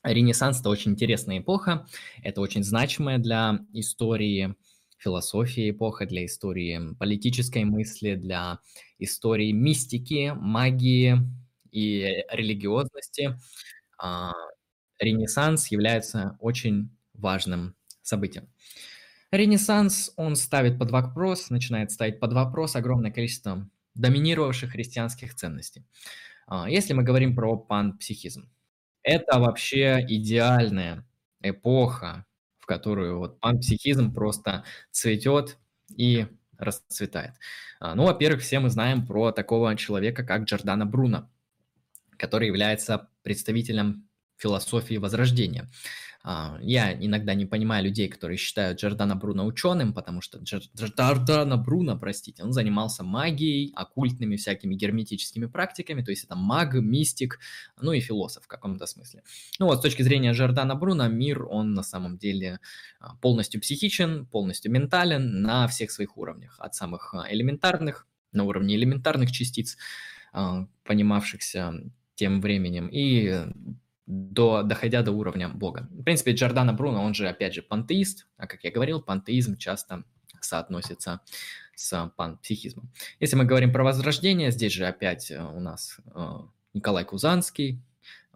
Ренессанс – это очень интересная эпоха, это очень значимая для истории философии эпоха, для истории политической мысли, для истории мистики, магии и религиозности. А, Ренессанс является очень важным событием. Ренессанс, он ставит под вопрос, начинает ставить под вопрос огромное количество доминировавших христианских ценностей. А, если мы говорим про панпсихизм, это вообще идеальная эпоха в которую вот панпсихизм просто цветет и расцветает. А, ну, во-первых, все мы знаем про такого человека, как Джордана Бруно, который является представителем философии возрождения. А, я иногда не понимаю людей, которые считают Джордана Бруно ученым, потому что Джордана Бруно, простите, он занимался магией, оккультными всякими герметическими практиками, то есть это маг, мистик, ну и философ в каком-то смысле. Ну вот с точки зрения Джордана Бруно мир, он на самом деле а, полностью психичен, полностью ментален на всех своих уровнях, от самых а, элементарных, на уровне элементарных частиц, понимавшихся тем временем, и до, доходя до уровня Бога. В принципе, Джордано Бруно, он же, опять же, пантеист, а как я говорил, пантеизм часто соотносится с панпсихизмом. Если мы говорим про возрождение, здесь же опять э, у нас э, Николай Кузанский,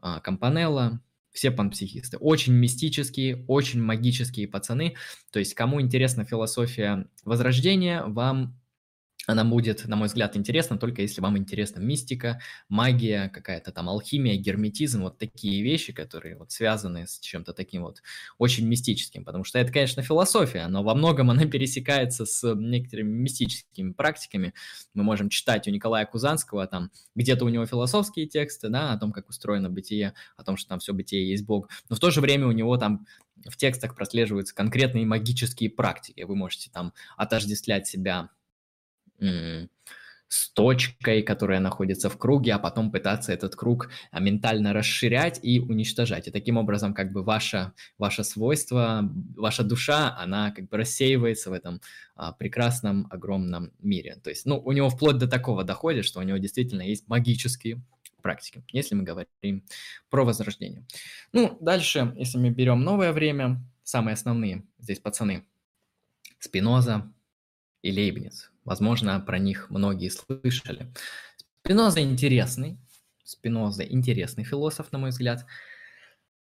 э, Кампанелла, все панпсихисты. Очень мистические, очень магические пацаны. То есть, кому интересна философия возрождения, вам она будет, на мой взгляд, интересна только если вам интересна мистика, магия, какая-то там алхимия, герметизм, вот такие вещи, которые вот связаны с чем-то таким вот очень мистическим, потому что это, конечно, философия, но во многом она пересекается с некоторыми мистическими практиками. Мы можем читать у Николая Кузанского, там где-то у него философские тексты, да, о том, как устроено бытие, о том, что там все бытие есть Бог, но в то же время у него там в текстах прослеживаются конкретные магические практики. Вы можете там отождествлять себя с точкой, которая находится в круге, а потом пытаться этот круг а, ментально расширять и уничтожать. И таким образом как бы ваше, ваше свойство, ваша душа, она как бы рассеивается в этом а, прекрасном, огромном мире. То есть, ну, у него вплоть до такого доходит, что у него действительно есть магические практики, если мы говорим про возрождение. Ну, дальше, если мы берем новое время, самые основные здесь пацаны, Спиноза и Лейбниц – Возможно, про них многие слышали. Спиноза интересный, Спиноза интересный философ, на мой взгляд,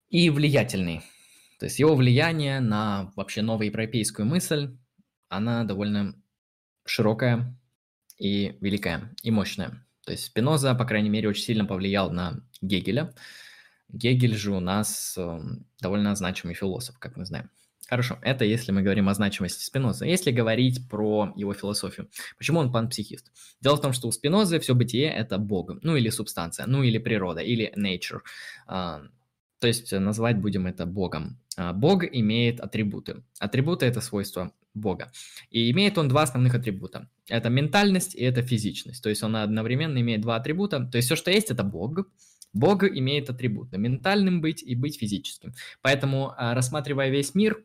и влиятельный. То есть его влияние на вообще новоевропейскую мысль, она довольно широкая и великая, и мощная. То есть Спиноза, по крайней мере, очень сильно повлиял на Гегеля. Гегель же у нас эм, довольно значимый философ, как мы знаем. Хорошо, это если мы говорим о значимости Спиноза. Если говорить про его философию, почему он панпсихист? Дело в том, что у Спинозы все бытие – это Бог, ну или субстанция, ну или природа, или nature. То есть называть будем это Богом. А, Бог имеет атрибуты. Атрибуты – это свойства Бога. И имеет он два основных атрибута. Это ментальность и это физичность. То есть он одновременно имеет два атрибута. То есть все, что есть, это Бог – Бог имеет атрибуты – ментальным быть и быть физическим. Поэтому, а, рассматривая весь мир,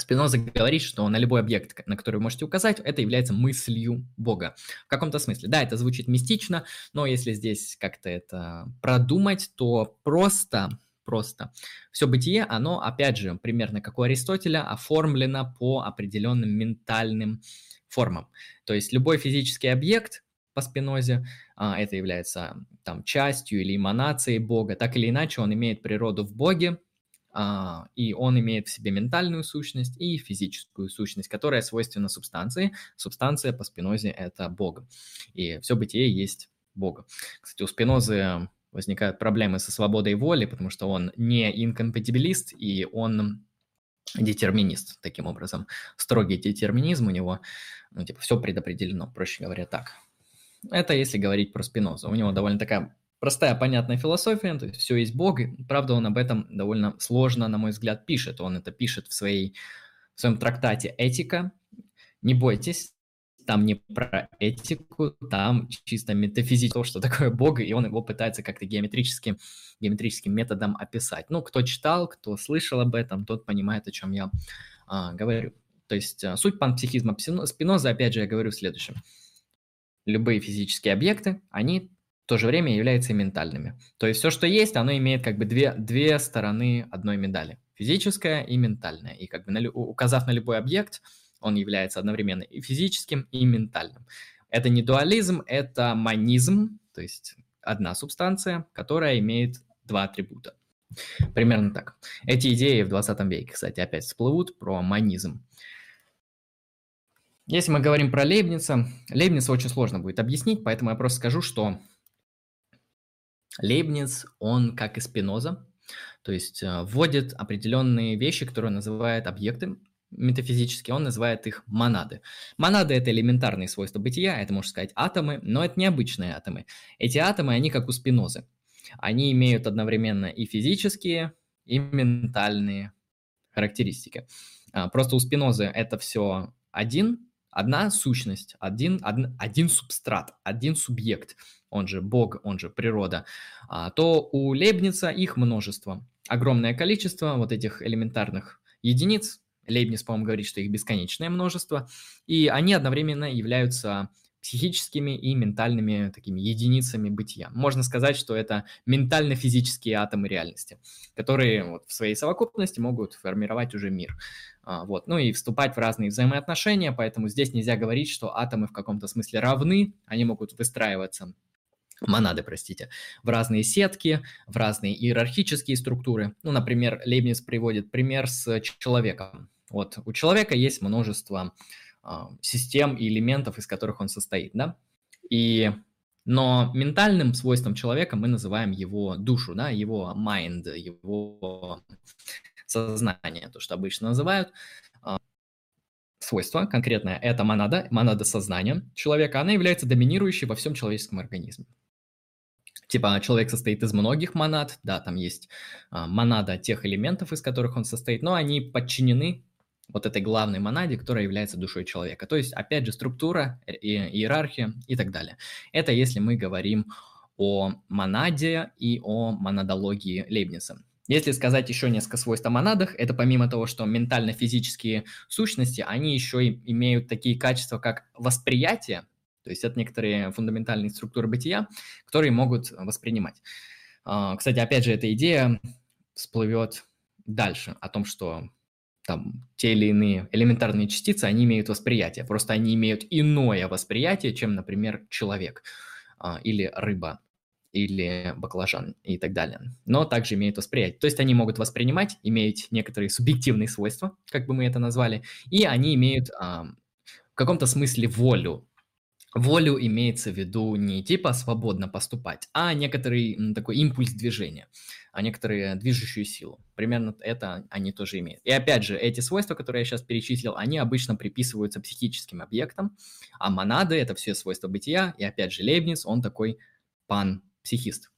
Спиноза говорит, что на любой объект, на который вы можете указать, это является мыслью Бога. В каком-то смысле. Да, это звучит мистично, но если здесь как-то это продумать, то просто, просто все бытие, оно, опять же, примерно как у Аристотеля, оформлено по определенным ментальным формам. То есть любой физический объект по Спинозе, а, это является там частью или эманацией Бога, так или иначе он имеет природу в Боге, и он имеет в себе ментальную сущность и физическую сущность, которая свойственна субстанции. Субстанция по Спинозе – это Бог. И все бытие есть Бога. Кстати, у Спинозы возникают проблемы со свободой воли, потому что он не инкомпатибилист, и он детерминист, таким образом. Строгий детерминизм у него, ну, типа, все предопределено, проще говоря, так. Это если говорить про Спиноза. У него довольно такая простая, понятная философия, то есть все есть Бог. И, правда, он об этом довольно сложно, на мой взгляд, пишет. Он это пишет в, своей, в своем трактате «Этика». Не бойтесь, там не про этику, там чисто метафизически то, что такое Бог, и он его пытается как-то геометрическим, геометрическим методом описать. Ну, кто читал, кто слышал об этом, тот понимает, о чем я а, говорю. То есть а, суть панпсихизма Спиноза, опять же, я говорю в следующем. Любые физические объекты, они в то же время являются и ментальными. То есть все, что есть, оно имеет как бы две, две стороны одной медали. Физическая и ментальная. И как бы на, указав на любой объект, он является одновременно и физическим, и ментальным. Это не дуализм, это манизм, то есть одна субстанция, которая имеет два атрибута. Примерно так. Эти идеи в 20 веке, кстати, опять всплывут про манизм. Если мы говорим про Лейбница, Лейбница очень сложно будет объяснить, поэтому я просто скажу, что Лейбниц, он как и Спиноза, то есть э, вводит определенные вещи, которые называют объекты, метафизически, он называет их монады. Монады – это элементарные свойства бытия, это, можно сказать, атомы, но это необычные атомы. Эти атомы, они как у спинозы. Они имеют одновременно и физические, и ментальные характеристики. А, просто у спинозы это все один, одна сущность, один, один, один субстрат, один субъект, он же Бог, он же природа, а, то у Лейбница их множество. Огромное количество вот этих элементарных единиц, Лейбниц, по-моему, говорит, что их бесконечное множество, и они одновременно являются психическими и ментальными такими единицами бытия. Можно сказать, что это ментально-физические атомы реальности, которые вот в своей совокупности могут формировать уже мир. А, вот. Ну и вступать в разные взаимоотношения, поэтому здесь нельзя говорить, что атомы в каком-то смысле равны, они могут выстраиваться монады, простите, в разные сетки, в разные иерархические структуры. Ну, например, Лейбниц приводит пример с человеком. Вот у человека есть множество э, систем и элементов, из которых он состоит, да? И но ментальным свойством человека мы называем его душу, да, его mind, его сознание, то, что обычно называют. Э, свойство конкретное – это монада, монада сознания человека. Она является доминирующей во всем человеческом организме. Типа человек состоит из многих монад, да, там есть а, монада тех элементов, из которых он состоит, но они подчинены вот этой главной монаде, которая является душой человека. То есть, опять же, структура, иерархия и так далее. Это если мы говорим о монаде и о монадологии Лейбница. Если сказать еще несколько свойств о монадах, это помимо того, что ментально-физические сущности, они еще и имеют такие качества, как восприятие, то есть это некоторые фундаментальные структуры бытия, которые могут воспринимать. А, кстати, опять же, эта идея всплывет дальше о том, что там те или иные элементарные частицы, они имеют восприятие, просто они имеют иное восприятие, чем, например, человек а, или рыба или баклажан и так далее, но также имеют восприятие. То есть они могут воспринимать, иметь некоторые субъективные свойства, как бы мы это назвали, и они имеют а, в каком-то смысле волю, волю имеется в виду не типа свободно поступать, а некоторый такой импульс движения, а некоторые движущую силу. Примерно это они тоже имеют. И опять же, эти свойства, которые я сейчас перечислил, они обычно приписываются психическим объектам, а монады – это все свойства бытия, и опять же Лейбниц, он такой пан-психист,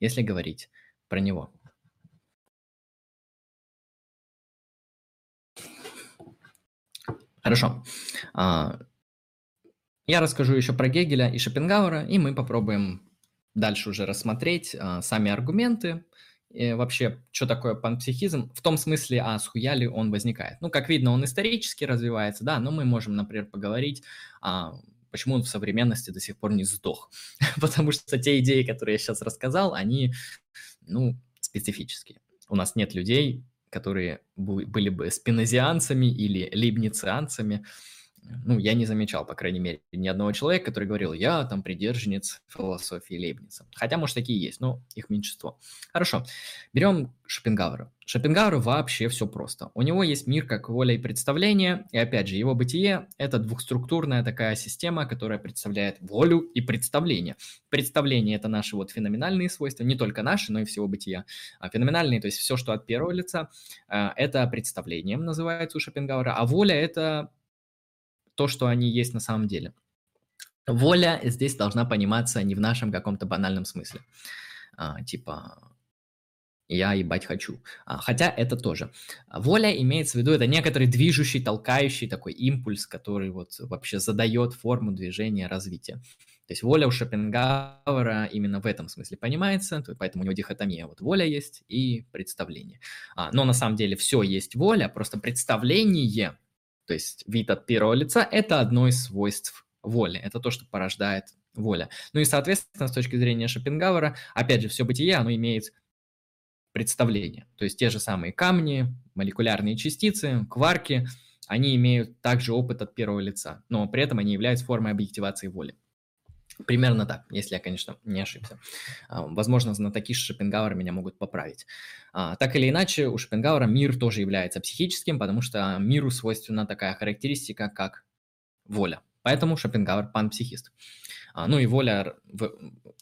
если говорить про него. Хорошо. Я расскажу еще про Гегеля и Шопенгауэра, и мы попробуем дальше уже рассмотреть а, сами аргументы, и вообще, что такое панпсихизм, в том смысле, а с хуя ли он возникает. Ну, как видно, он исторически развивается, да, но мы можем, например, поговорить, а, почему он в современности до сих пор не сдох. [laughs] Потому что те идеи, которые я сейчас рассказал, они, ну, специфические. У нас нет людей, которые были бы спинозианцами или либницианцами, ну, я не замечал, по крайней мере, ни одного человека, который говорил, я там придержанец философии Лейбница. Хотя, может, такие есть, но их меньшинство. Хорошо, берем Шопенгауэра. Шопенгауэру вообще все просто. У него есть мир как воля и представление, и опять же, его бытие – это двухструктурная такая система, которая представляет волю и представление. Представление – это наши вот феноменальные свойства, не только наши, но и всего бытия. А феноменальные, то есть все, что от первого лица, э, это представлением называется у Шопенгауэра, а воля – это то, что они есть на самом деле. Воля здесь должна пониматься не в нашем каком-то банальном смысле. А, типа, я ебать хочу. А, хотя это тоже. Воля имеется в виду, это некоторый движущий, толкающий такой импульс, который вот вообще задает форму движения, развития. То есть воля у Шопенгауэра именно в этом смысле понимается, поэтому у него дихотомия. Вот воля есть и представление. А, но на самом деле все есть воля, просто представление то есть вид от первого лица – это одно из свойств воли. Это то, что порождает воля. Ну и, соответственно, с точки зрения Шопенгауэра, опять же, все бытие, оно имеет представление. То есть те же самые камни, молекулярные частицы, кварки, они имеют также опыт от первого лица, но при этом они являются формой объективации воли. Примерно так, если я, конечно, не ошибся. А, возможно, знатоки Шопенгауэра меня могут поправить. А, так или иначе, у Шопенгауэра мир тоже является психическим, потому что миру свойственна такая характеристика, как воля. Поэтому Шопенгауэр панпсихист. А, ну и воля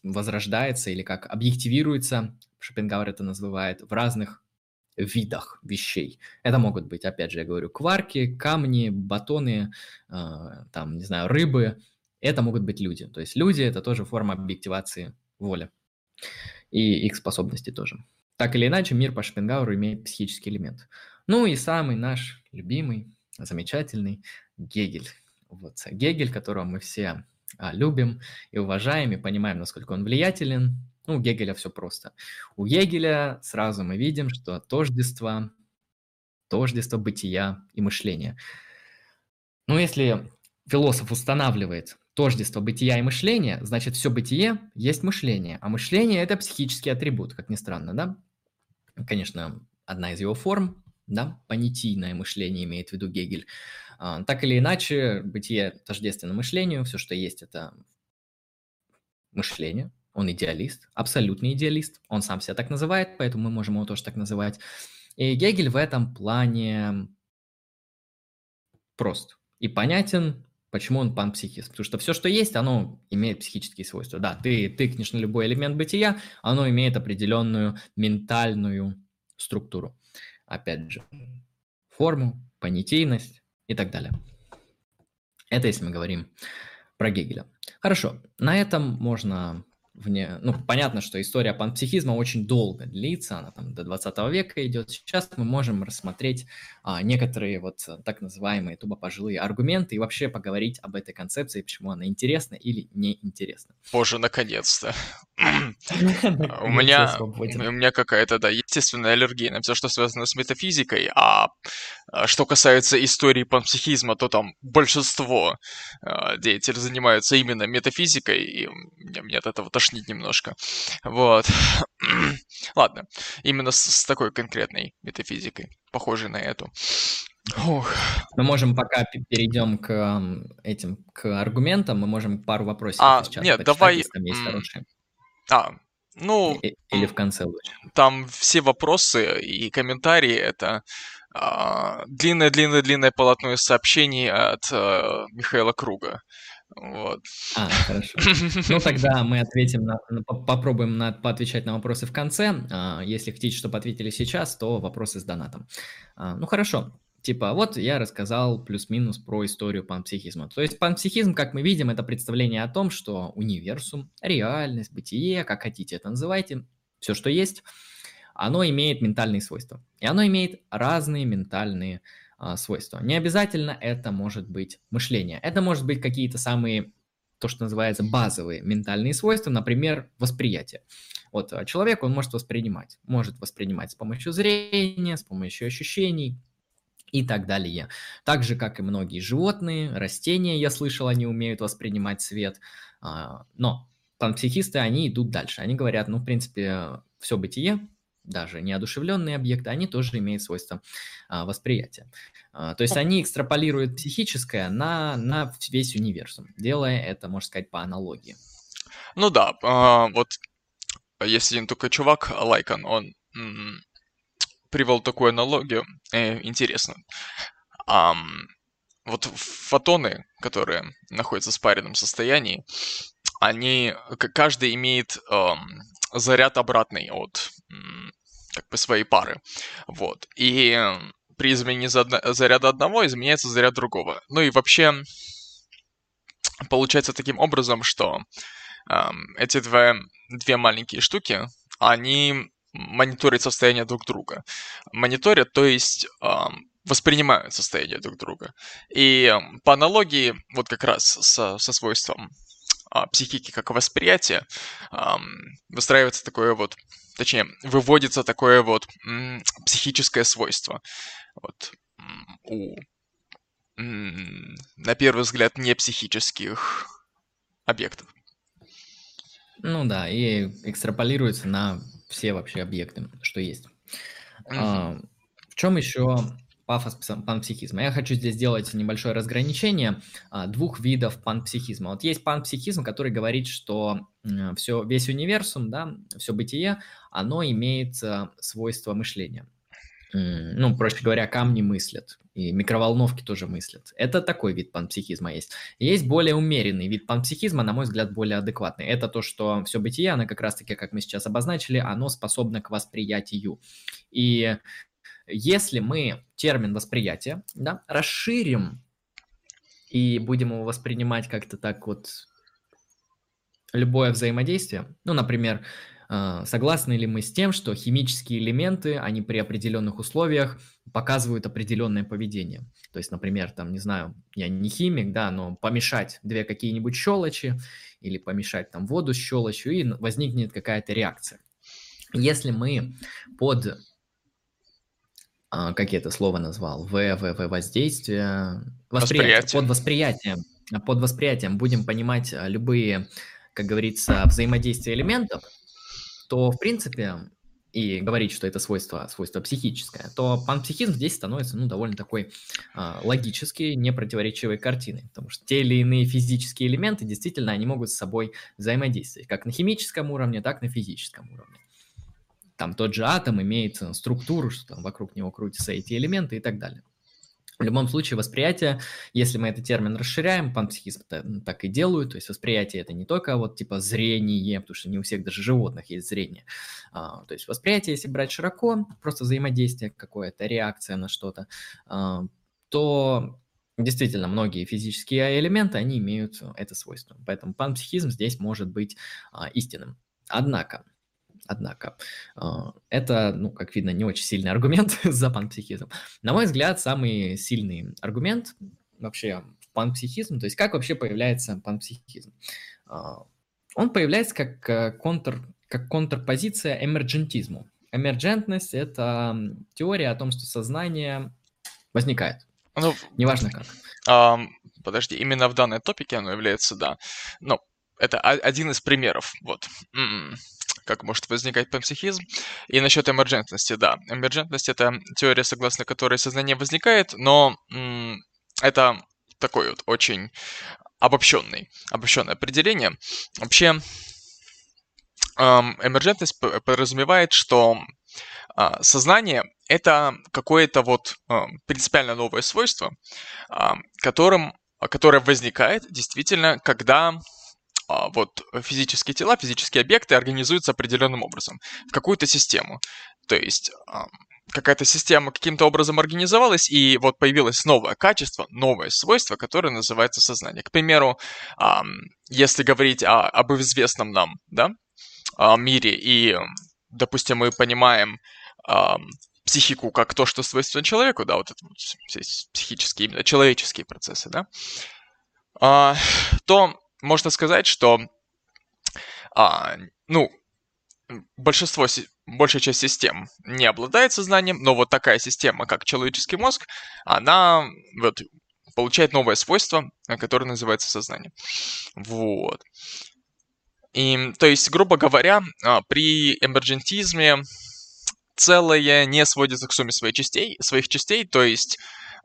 возрождается или как объективируется, Шопенгауэр это называет, в разных видах вещей. Это могут быть, опять же, я говорю, кварки, камни, батоны, там, не знаю, рыбы, это могут быть люди. То есть люди – это тоже форма объективации воли. И их способности тоже. Так или иначе, мир по Шопенгауэру имеет психический элемент. Ну и самый наш любимый, замечательный Гегель. Вот Гегель, которого мы все а, любим и уважаем, и понимаем, насколько он влиятелен. Ну, у Гегеля все просто. У Гегеля сразу мы видим, что тождество, тождество бытия и мышления. Ну, если философ устанавливает тождество бытия и мышления, значит, все бытие есть мышление, а мышление – это психический атрибут, как ни странно, да? Конечно, одна из его форм, да, понятийное мышление имеет в виду Гегель. А, так или иначе, бытие тождественно мышлению, все, что есть, это мышление, он идеалист, абсолютный идеалист, он сам себя так называет, поэтому мы можем его тоже так называть. И Гегель в этом плане прост и понятен, Почему он панпсихист? Потому что все, что есть, оно имеет психические свойства. Да, ты тыкнешь на любой элемент бытия, оно имеет определенную ментальную структуру. Опять же, форму, понятийность и так далее. Это если мы говорим про Гегеля. Хорошо, на этом можно вне... Ну, понятно, что история панпсихизма очень долго длится, она там до 20 века идет. Сейчас мы можем рассмотреть некоторые вот так называемые тупо-пожилые аргументы и вообще поговорить об этой концепции, почему она интересна или неинтересна.
Боже, наконец-то. [laughs] У меня, у меня какая-то, да, естественная аллергия на все, что связано с метафизикой, а, а что касается истории панпсихизма, то там большинство а, деятелей занимаются именно метафизикой, и мне от этого тошнить немножко. Вот. [clears throat] Ладно, именно с такой конкретной метафизикой, похожей на эту.
Ух. Мы можем пока перейдем к этим к аргументам, мы можем пару вопросов
а, сейчас нет, давай... там есть хорошие. А, ну...
Или в конце лучше.
Там все вопросы и комментарии — это длинное-длинное-длинное а, полотно из сообщений от а, Михаила Круга. Вот.
А, хорошо. Ну, тогда мы ответим на, попробуем на, поотвечать на вопросы в конце. А, если хотите, чтобы ответили сейчас, то вопросы с донатом. А, ну, хорошо. Типа, вот я рассказал плюс-минус про историю панпсихизма. То есть панпсихизм, как мы видим, это представление о том, что универсум, реальность, бытие, как хотите это называйте, все, что есть, оно имеет ментальные свойства. И оно имеет разные ментальные а, свойства. Не обязательно это может быть мышление. Это может быть какие-то самые, то, что называется, базовые ментальные свойства, например, восприятие. Вот а, человек, он может воспринимать. Может воспринимать с помощью зрения, с помощью ощущений, и так далее. Так же, как и многие животные, растения, я слышал, они умеют воспринимать свет. А, но панпсихисты, они идут дальше. Они говорят, ну, в принципе, все бытие даже неодушевленные объекты, они тоже имеют свойство а, восприятия. А, то есть они экстраполируют психическое на, на весь универсум, делая это, можно сказать, по аналогии.
Ну да, а, вот есть один только чувак, Лайкон, он м- привел такую аналогию, э, интересно. Um, вот фотоны, которые находятся в спаренном состоянии, они, каждый имеет эм, заряд обратный от как бы своей пары. Вот. И при изменении заряда одного изменяется заряд другого. Ну и вообще получается таким образом, что эм, эти две, две маленькие штуки, они мониторят состояние друг друга. Мониторят, то есть эм, воспринимают состояние друг друга. И по аналогии, вот как раз со, со свойством а, психики как восприятия, а, выстраивается такое вот, точнее, выводится такое вот психическое свойство. Вот у, на первый взгляд, не психических объектов.
Ну да, и экстраполируется на все вообще объекты, что есть. Mm-hmm. А, в чем еще пафос панпсихизма. Я хочу здесь сделать небольшое разграничение а, двух видов панпсихизма. Вот есть панпсихизм, который говорит, что все, весь универсум, да, все бытие, оно имеет а, свойство мышления. Ну, проще говоря, камни мыслят, и микроволновки тоже мыслят. Это такой вид панпсихизма есть. Есть более умеренный вид панпсихизма, на мой взгляд, более адекватный. Это то, что все бытие, оно как раз-таки, как мы сейчас обозначили, оно способно к восприятию. И если мы термин восприятия да, расширим и будем его воспринимать как-то так вот любое взаимодействие, ну, например, согласны ли мы с тем, что химические элементы, они при определенных условиях показывают определенное поведение. То есть, например, там, не знаю, я не химик, да, но помешать две какие-нибудь щелочи или помешать там воду с щелочью, и возникнет какая-то реакция. Если мы под а, как я это слово назвал, В, В, В, воздействие, восприятие, восприятие. под восприятием, под восприятием будем понимать а, любые, как говорится, взаимодействия элементов, то, в принципе, и говорить, что это свойство, свойство психическое, то панпсихизм здесь становится, ну, довольно такой э, логический, непротиворечивой картиной, потому что те или иные физические элементы, действительно, они могут с собой взаимодействовать, как на химическом уровне, так и на физическом уровне там тот же атом имеет структуру, что там вокруг него крутятся эти элементы и так далее. В любом случае, восприятие, если мы этот термин расширяем, панпсихизм так и делают, то есть восприятие это не только вот типа зрение, потому что не у всех даже животных есть зрение, а, то есть восприятие, если брать широко, просто взаимодействие какое-то, реакция на что-то, а, то действительно многие физические элементы, они имеют это свойство, поэтому панпсихизм здесь может быть а, истинным. Однако, Однако, а, это, ну, как видно, не очень сильный аргумент [laughs] за панпсихизм. На мой взгляд, самый сильный аргумент вообще в панпсихизм, то есть как вообще появляется панпсихизм. А, он появляется как э, контр, как контрпозиция эмерджентизму. Эмерджентность – это теория о том, что сознание возникает. Ну, Неважно как.
А, подожди, именно в данной топике оно является, да. Ну, это один из примеров. Вот. Как может возникать панпсихизм. И насчет эмерджентности, да. Эмерджентность — это теория, согласно которой сознание возникает, но это такое вот очень обобщенный, обобщенное определение. Вообще, эм, эмерджентность подразумевает, что э, сознание — это какое-то вот э, принципиально новое свойство, э, которым, которое возникает действительно, когда а, вот физические тела, физические объекты организуются определенным образом в какую-то систему. То есть какая-то система каким-то образом организовалась, и вот появилось новое качество, новое свойство, которое называется сознание. К примеру, если говорить о, об известном нам да, мире, и, допустим, мы понимаем психику как то, что свойственно человеку, да, вот это вот психические, именно человеческие процессы, да, то можно сказать, что а, ну, большинство, большая часть систем не обладает сознанием, но вот такая система, как человеческий мозг, она вот, получает новое свойство, которое называется сознание. Вот. И, то есть, грубо говоря, а, при эмерджентизме целое не сводится к сумме своих частей, своих частей, то есть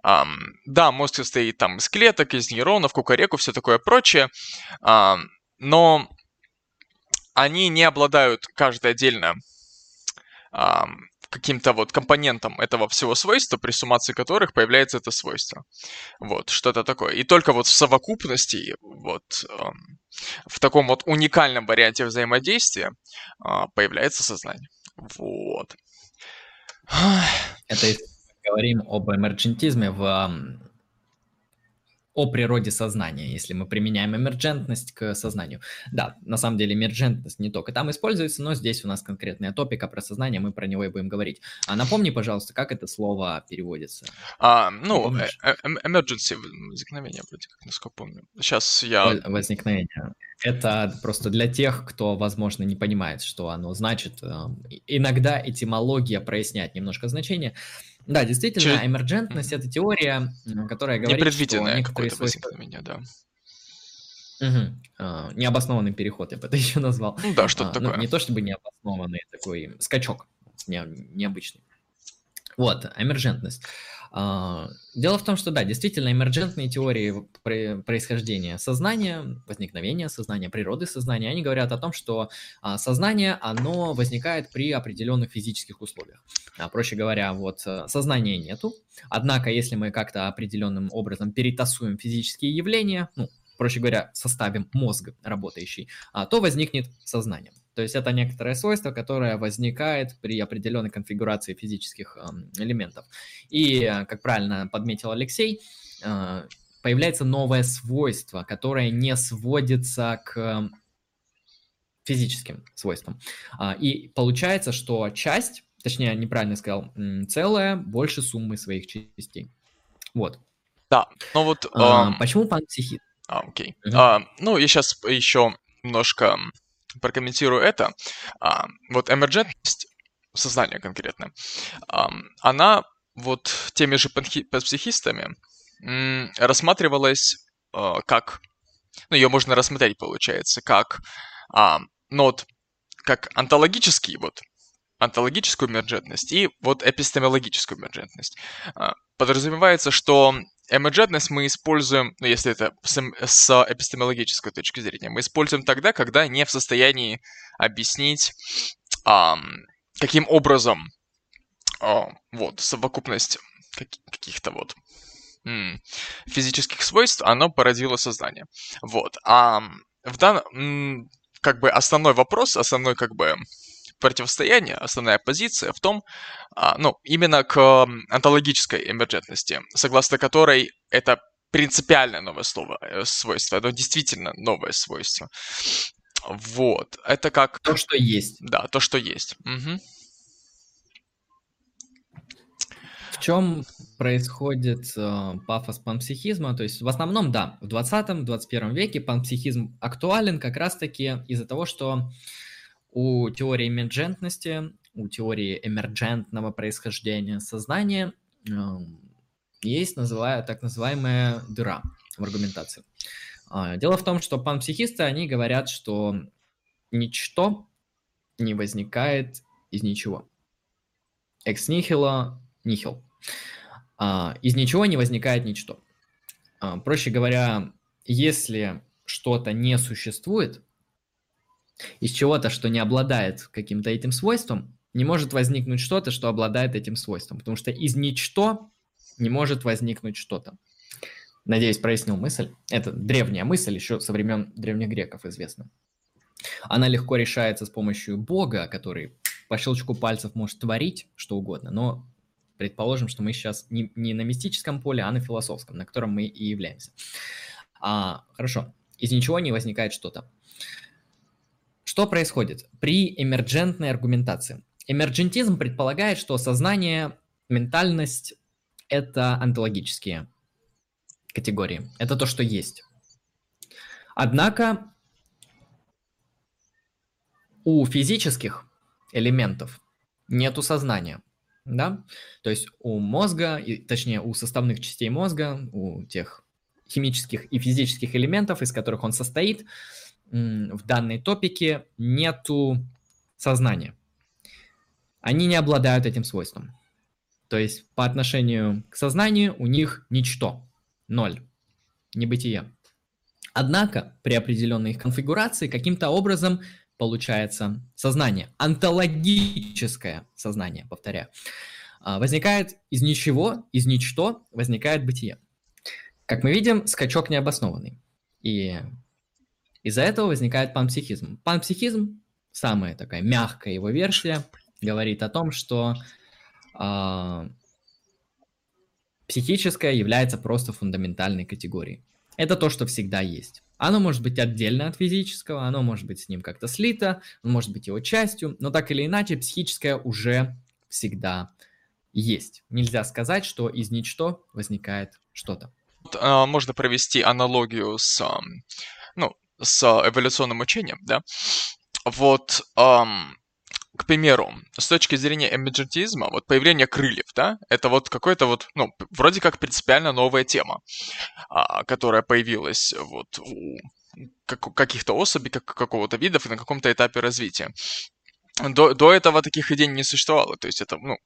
Um, да, мозг состоит там из клеток, из нейронов, кукареку, все такое прочее, um, но они не обладают каждый отдельно um, каким-то вот компонентом этого всего свойства, при суммации которых появляется это свойство. Вот, что-то такое. И только вот в совокупности, вот в таком вот уникальном варианте взаимодействия появляется сознание. Вот.
Это говорим об эмерджентизме в о природе сознания, если мы применяем эмерджентность к сознанию. Да, на самом деле эмерджентность не только там используется, но здесь у нас конкретная топика про сознание, мы про него и будем говорить. А напомни, пожалуйста, как это слово переводится?
А, ну, э, э, emergency, возникновение, вроде как, насколько помню. Сейчас я...
Возникновение. Это просто для тех, кто, возможно, не понимает, что оно значит. Эм, иногда этимология проясняет немножко значение. Да, действительно, Через... эмерджентность это теория, которая говорит, что некоторые свойства...
меня, да.
Угу. А, необоснованный переход, я бы это [laughs] еще назвал.
Ну да, что-то а, такое.
Ну, не то чтобы необоснованный, такой скачок не, необычный. Вот, эмерджентность. А, дело в том, что да, действительно, эмерджентные теории происхождения сознания, возникновения сознания, природы сознания, они говорят о том, что а, сознание, оно возникает при определенных физических условиях. А, проще говоря, вот э, сознания нету, однако если мы как-то определенным образом перетасуем физические явления, ну, проще говоря, составим мозг работающий, то возникнет сознание. То есть это некоторое свойство, которое возникает при определенной конфигурации физических элементов. И, э, как правильно подметил Алексей, э, появляется новое свойство, которое не сводится к физическим свойствам. А, и получается, что часть, точнее, неправильно сказал, целое больше суммы своих частей. Вот.
Да, ну вот...
А, um... Почему панпсихизм?
А, окей. Угу. А, ну, я сейчас еще немножко прокомментирую это. А, вот эмерджентность сознания конкретно, а, она вот теми же психистами рассматривалась а, как, ну, ее можно рассмотреть, получается, как, а, ну, как онтологический вот онтологическую эмерджентность и вот эпистемологическую эмерджентность. Подразумевается, что Эмерджентность мы используем, ну, если это с, с эпистемологической точки зрения, мы используем тогда, когда не в состоянии объяснить, эм, каким образом э, вот совокупность каких-то вот физических свойств, оно породило сознание. Вот. А в данном, как бы основной вопрос, основной как бы противостояние, основная позиция в том, а, ну, именно к онтологической эмерджентности, согласно которой это принципиальное новое слово, э, свойство, оно действительно новое свойство. Вот, это как...
То, что есть.
Да, то, что есть. Угу.
В чем происходит э, пафос панпсихизма? То есть в основном, да, в 20-21 веке панпсихизм актуален как раз-таки из-за того, что у теории эмерджентности, у теории эмерджентного происхождения сознания эм, есть называя, так называемая дыра в аргументации. А, дело в том, что панпсихисты, они говорят, что ничто не возникает из ничего. Ex nihilo nihil. А, из ничего не возникает ничто. А, проще говоря, если что-то не существует, из чего-то, что не обладает каким-то этим свойством, не может возникнуть что-то, что обладает этим свойством. Потому что из ничто не может возникнуть что-то. Надеюсь, прояснил мысль. Это древняя мысль, еще со времен древних греков известна. Она легко решается с помощью Бога, который по щелчку пальцев может творить что угодно, но предположим, что мы сейчас не, не на мистическом поле, а на философском, на котором мы и являемся. А, хорошо, из ничего не возникает что-то. Что происходит при эмерджентной аргументации? Эмерджентизм предполагает, что сознание, ментальность – это онтологические категории. Это то, что есть. Однако у физических элементов нету сознания. Да? То есть у мозга, точнее у составных частей мозга, у тех химических и физических элементов, из которых он состоит, в данной топике нету сознания. они не обладают этим свойством. То есть по отношению к сознанию у них ничто, ноль, небытие. Однако при определенной их конфигурации каким-то образом получается сознание, онтологическое сознание, повторяю. А, возникает из ничего, из ничто возникает бытие. Как мы видим, скачок необоснованный. И из-за этого возникает панпсихизм. Панпсихизм, самая такая мягкая его версия, говорит о том, что э, психическое является просто фундаментальной категорией. Это то, что всегда есть. Оно может быть отдельно от физического, оно может быть с ним как-то слито, он может быть его частью, но так или иначе психическое уже всегда есть. Нельзя сказать, что из ничто возникает что-то.
А, можно провести аналогию с, ну, с эволюционным учением, да? Вот, к примеру, с точки зрения эмерджентизма, вот появление крыльев, да, это вот какой-то вот, ну, вроде как принципиально новая тема, а, которая появилась вот у как, каких-то особей, как, какого-то видов и на каком-то этапе развития. До, до этого таких идей не существовало, то есть это, ну,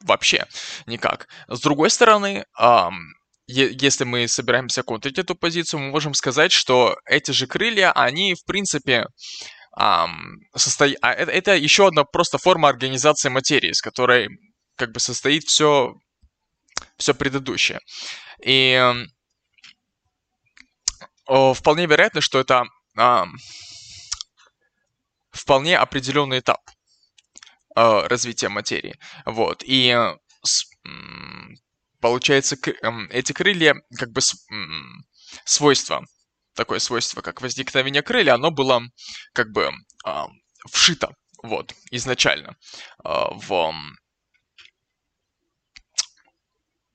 вообще никак. С другой стороны, эм, если мы собираемся контрить эту позицию, мы можем сказать, что эти же крылья, они, в принципе, состо... а это, это еще одна просто форма организации материи, из которой как бы состоит все, все предыдущее. И вполне вероятно, что это вполне определенный этап а, развития материи. Вот. И с, получается, эти крылья, как бы свойства такое свойство, как возникновение крылья, оно было как бы э, вшито, вот, изначально э, в,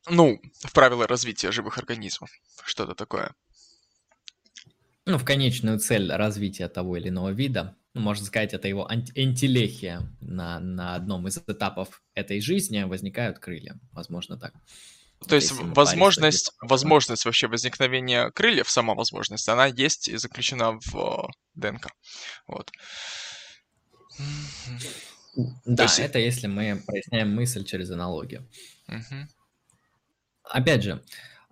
ну, в правила развития живых организмов, что-то такое.
Ну, в конечную цель развития того или иного вида, ну, можно сказать, это его антилехия на, на одном из этапов этой жизни возникают крылья, возможно так.
То есть возможность, возможность вообще возникновения крыльев, сама возможность, она есть и заключена в ДНК. Вот.
Да, есть... это если мы проясняем мысль через аналогию. Угу. Опять же,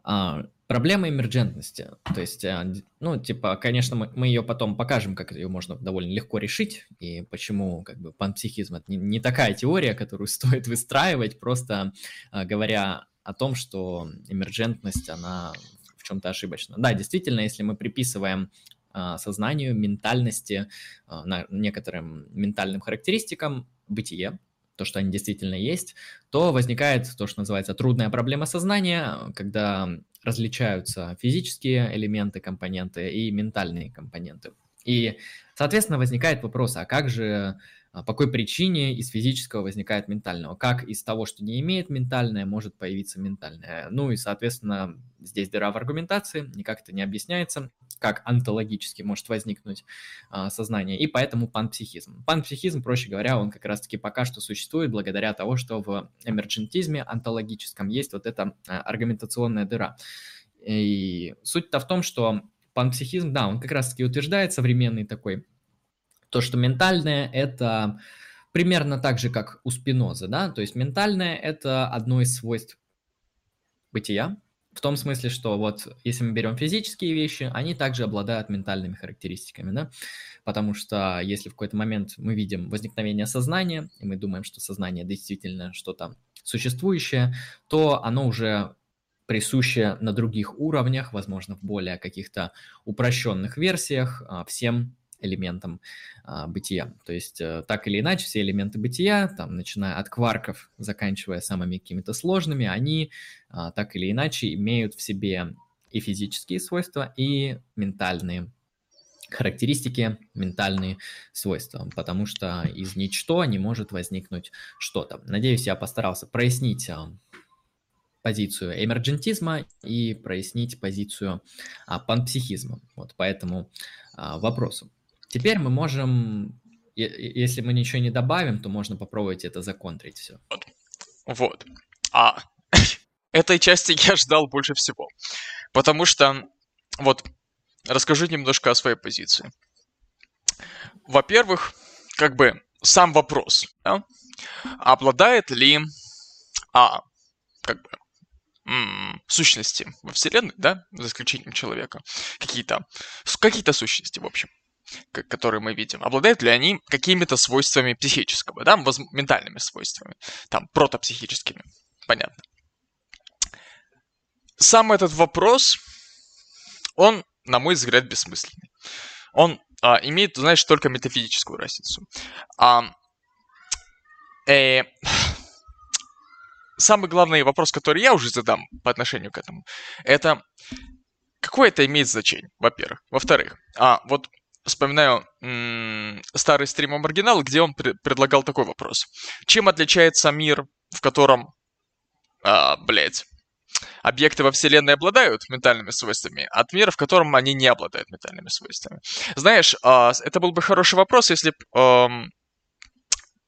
а, проблема эмерджентности. То есть, а, ну, типа, конечно, мы, мы ее потом покажем, как ее можно довольно легко решить, и почему, как бы, панпсихизм — это не, не такая теория, которую [laughs] стоит выстраивать, просто а, говоря о том, что эмерджентность, она в чем-то ошибочна. Да, действительно, если мы приписываем а, сознанию, ментальности, а, некоторым ментальным характеристикам бытие, то, что они действительно есть, то возникает то, что называется трудная проблема сознания, когда различаются физические элементы, компоненты и ментальные компоненты. И, соответственно, возникает вопрос, а как же по какой причине из физического возникает ментального, как из того, что не имеет ментальное, может появиться ментальное. Ну и, соответственно, здесь дыра в аргументации, никак это не объясняется, как онтологически может возникнуть а, сознание, и поэтому панпсихизм. Панпсихизм, проще говоря, он как раз-таки пока что существует благодаря того, что в эмерджентизме онтологическом есть вот эта а, аргументационная дыра. И суть-то в том, что панпсихизм, да, он как раз-таки утверждает современный такой то, что ментальное – это примерно так же, как у Спиноза, да, то есть ментальное – это одно из свойств бытия, в том смысле, что вот если мы берем физические вещи, они также обладают ментальными характеристиками, да, потому что если в какой-то момент мы видим возникновение сознания, и мы думаем, что сознание действительно что-то существующее, то оно уже присуще на других уровнях, возможно, в более каких-то упрощенных версиях а, всем элементам а, бытия. То есть а, так или иначе все элементы бытия, там, начиная от кварков, заканчивая самыми какими-то сложными, они а, так или иначе имеют в себе и физические свойства, и ментальные характеристики, ментальные свойства, потому что из ничто не может возникнуть что-то. Надеюсь, я постарался прояснить позицию эмерджентизма и прояснить позицию а, панпсихизма. Вот поэтому а, вопросу. Теперь мы можем, если мы ничего не добавим, то можно попробовать это законтрить все.
Вот. вот. А [coughs] этой части я ждал больше всего. Потому что, вот, расскажу немножко о своей позиции. Во-первых, как бы сам вопрос, да? обладает ли а, как бы, сущности во Вселенной, да, за исключением человека, какие-то, какие-то сущности, в общем, которые мы видим, обладают ли они какими-то свойствами психического, да, ментальными свойствами, там, протопсихическими, понятно. Сам этот вопрос, он, на мой взгляд, бессмысленный. Он а, имеет, знаешь, только метафизическую разницу. А, э, самый главный вопрос, который я уже задам по отношению к этому, это какое это имеет значение, во-первых. Во-вторых, а, вот вспоминаю м- старый стрим Маргинал, где он пр- предлагал такой вопрос. Чем отличается мир, в котором, а, блядь, объекты во Вселенной обладают ментальными свойствами от мира, в котором они не обладают ментальными свойствами? Знаешь, а, это был бы хороший вопрос, если бы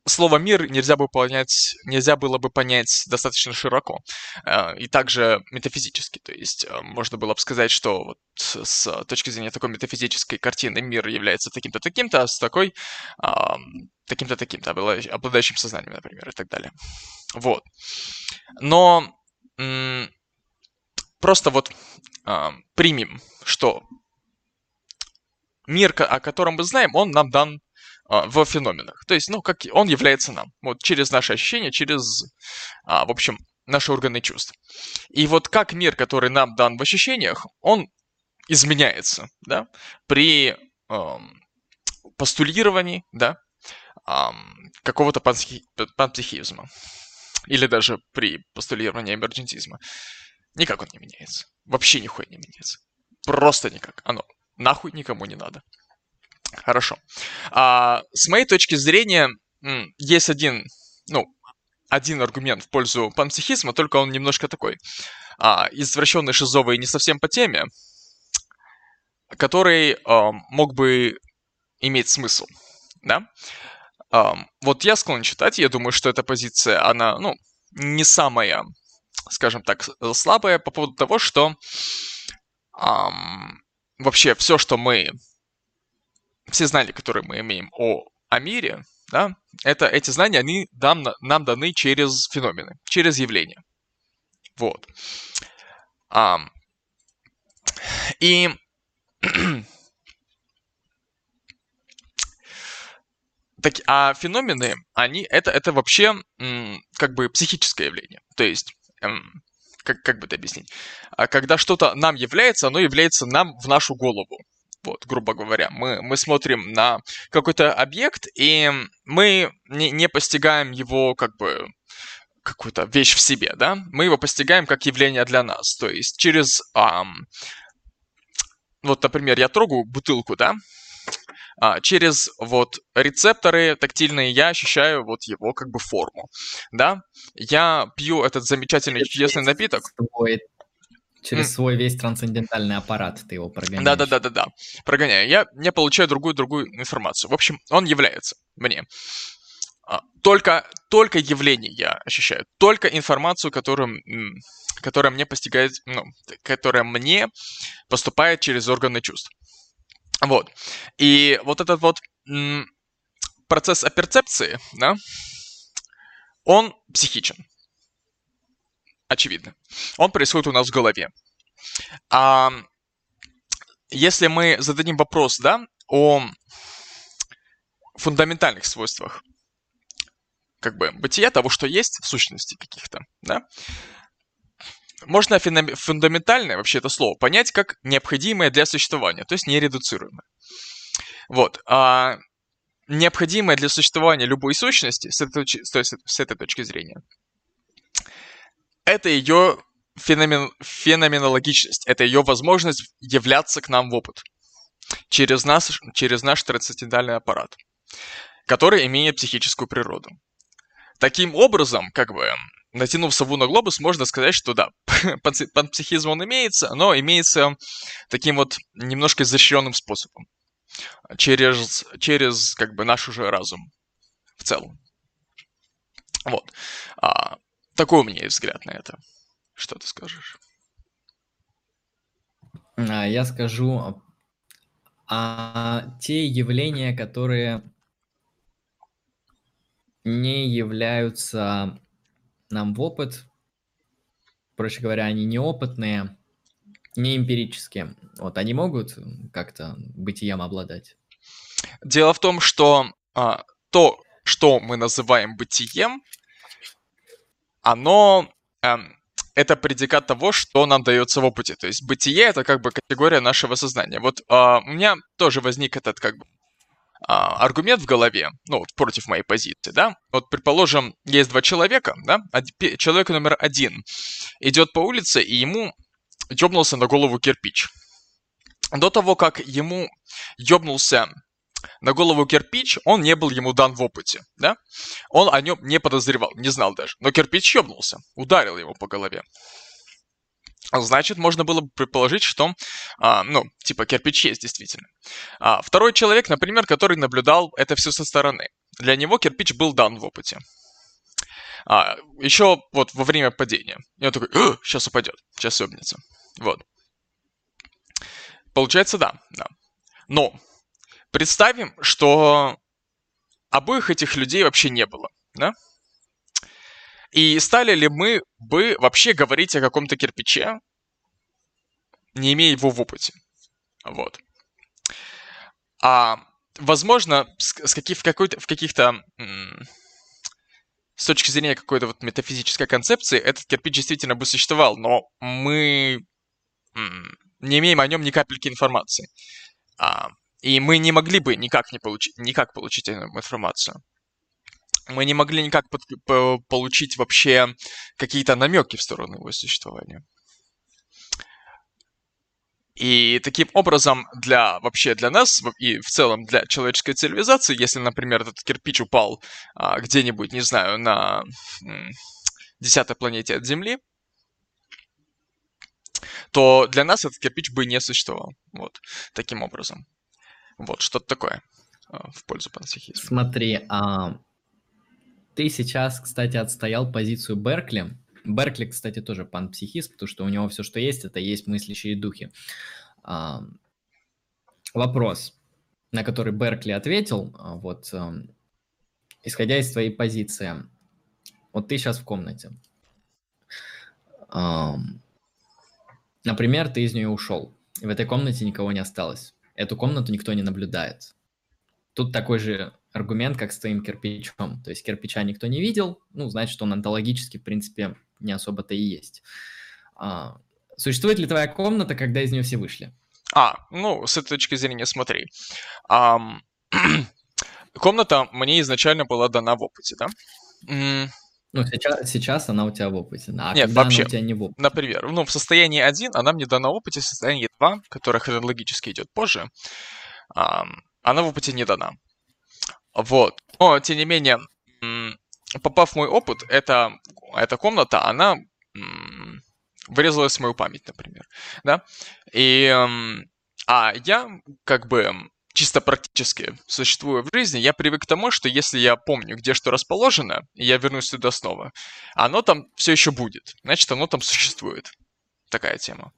слово «мир» нельзя, бы понять, нельзя было бы понять достаточно широко. Э, и также метафизически. То есть э, можно было бы сказать, что вот с точки зрения такой метафизической картины мир является таким-то таким-то, а с такой таким-то таким-то, обладающим сознанием, например, и так далее. Вот. Но просто вот примем, что мир, о котором мы знаем, он нам дан а, в феноменах. То есть, ну, как он является нам. Вот через наши ощущения, через, а, в общем, наши органы чувств. И вот как мир, который нам дан в ощущениях, он изменяется, да, при эм, постулировании, да, эм, какого-то панпсихи- панпсихизма. Или даже при постулировании эмерджентизма. Никак он не меняется. Вообще нихуя не меняется. Просто никак. Оно нахуй никому не надо. Хорошо. А, с моей точки зрения, есть один, ну, один аргумент в пользу панпсихизма, только он немножко такой а, извращенный, шизовый не совсем по теме, который а, мог бы иметь смысл, да? А, вот я склонен читать, я думаю, что эта позиция, она, ну, не самая, скажем так, слабая по поводу того, что а, вообще все, что мы все знания, которые мы имеем о, о мире, да, это, эти знания, они нам, нам даны через феномены, через явления. Вот. А, и [clears throat] так, а феномены, они, это, это вообще как бы психическое явление. То есть, эм, как, как бы это объяснить? А когда что-то нам является, оно является нам в нашу голову. Вот, грубо говоря, мы, мы смотрим на какой-то объект, и мы не, не постигаем его как бы какую-то вещь в себе, да? Мы его постигаем как явление для нас. То есть через... Ам, вот, например, я трогаю бутылку, да? А, через вот рецепторы тактильные я ощущаю вот его как бы форму, да? Я пью этот замечательный чудесный напиток.
Твой Через mm. свой весь трансцендентальный аппарат ты его прогоняешь.
Да-да-да-да-да. Прогоняю. Я не получаю другую-другую информацию. В общем, он является мне. А, только, только явление я ощущаю. Только информацию, которую, которая мне постигает, ну, которая мне поступает через органы чувств. Вот. И вот этот вот процесс оперцепции, да, он психичен очевидно. Он происходит у нас в голове. А если мы зададим вопрос, да, о фундаментальных свойствах как бы бытия того, что есть сущности каких-то, да, можно фундаментальное, вообще это слово, понять как необходимое для существования, то есть нередуцируемое. Вот. А необходимое для существования любой сущности с этой, с этой точки зрения это ее феномен, феноменологичность, это ее возможность являться к нам в опыт через, нас, через наш трансцендентальный аппарат, который имеет психическую природу. Таким образом, как бы, натянув сову на глобус, можно сказать, что да, [laughs] панпсихизм он имеется, но имеется таким вот немножко изощренным способом. Через, через как бы наш уже разум в целом. Вот. А, такой у меня есть взгляд на это. Что ты скажешь?
А, я скажу, а те явления, которые не являются нам в опыт. Проще говоря, они неопытные, не эмпирические. Вот они могут как-то бытием обладать.
Дело в том, что а, то, что мы называем бытием, оно эм, это предикат того, что нам дается в опыте. То есть бытие это как бы категория нашего сознания. Вот а, у меня тоже возник этот как бы а, аргумент в голове, ну вот против моей позиции, да. Вот предположим, есть два человека, да. Человек номер один идет по улице и ему ёбнулся на голову кирпич. До того, как ему ёбнулся на голову кирпич, он не был ему дан в опыте, да? Он о нем не подозревал, не знал даже. Но кирпич ёбнулся, ударил его по голове. Значит, можно было бы предположить, что, а, ну, типа, кирпич есть действительно. А, второй человек, например, который наблюдал это все со стороны. Для него кирпич был дан в опыте. А, еще вот во время падения. И он такой, сейчас упадет, сейчас ёбнется. Вот. Получается, да, да. Но представим, что обоих этих людей вообще не было, да? И стали ли мы бы вообще говорить о каком-то кирпиче, не имея его в опыте? Вот. А, возможно, с, каких, в, какой-то, в каких-то... С точки зрения какой-то вот метафизической концепции, этот кирпич действительно бы существовал, но мы не имеем о нем ни капельки информации. А, и мы не могли бы никак, не получить, никак получить информацию. Мы не могли никак под, по, получить вообще какие-то намеки в сторону его существования. И таким образом, для вообще для нас и в целом для человеческой цивилизации, если, например, этот кирпич упал а, где-нибудь, не знаю, на десятой планете от Земли, то для нас этот кирпич бы не существовал. Вот, таким образом. Вот, что-то такое а, в пользу пансихизма.
Смотри, а ты сейчас, кстати, отстоял позицию Беркли. Беркли, кстати, тоже панпсихист, потому что у него все, что есть, это есть мыслящие духи. А, вопрос, на который Беркли ответил, а, вот, исходя из твоей позиции, вот ты сейчас в комнате. Например, ты из нее ушел, и в этой комнате никого не осталось. Эту комнату никто не наблюдает. Тут такой же аргумент, как с твоим кирпичом. То есть кирпича никто не видел, ну, значит, он онтологически, в принципе, не особо-то и есть. А, существует ли твоя комната, когда из нее все вышли?
А, ну, с этой точки зрения смотри. Um, [clears throat] комната мне изначально была дана в опыте, да?
Ну, сейчас, сейчас она у тебя в опыте,
а Нет, когда вообще, она у тебя не в опыте? Например, ну, в состоянии 1 она мне дана в опыте, в состоянии 2, которое хронологически идет позже, она в опыте не дана. Вот. Но, тем не менее, попав в мой опыт, эта, эта комната, она вырезалась в мою память, например, да, и, а я, как бы, чисто практически существуя в жизни, я привык к тому, что если я помню, где что расположено, и я вернусь туда снова, оно там все еще будет. Значит, оно там существует. Такая тема.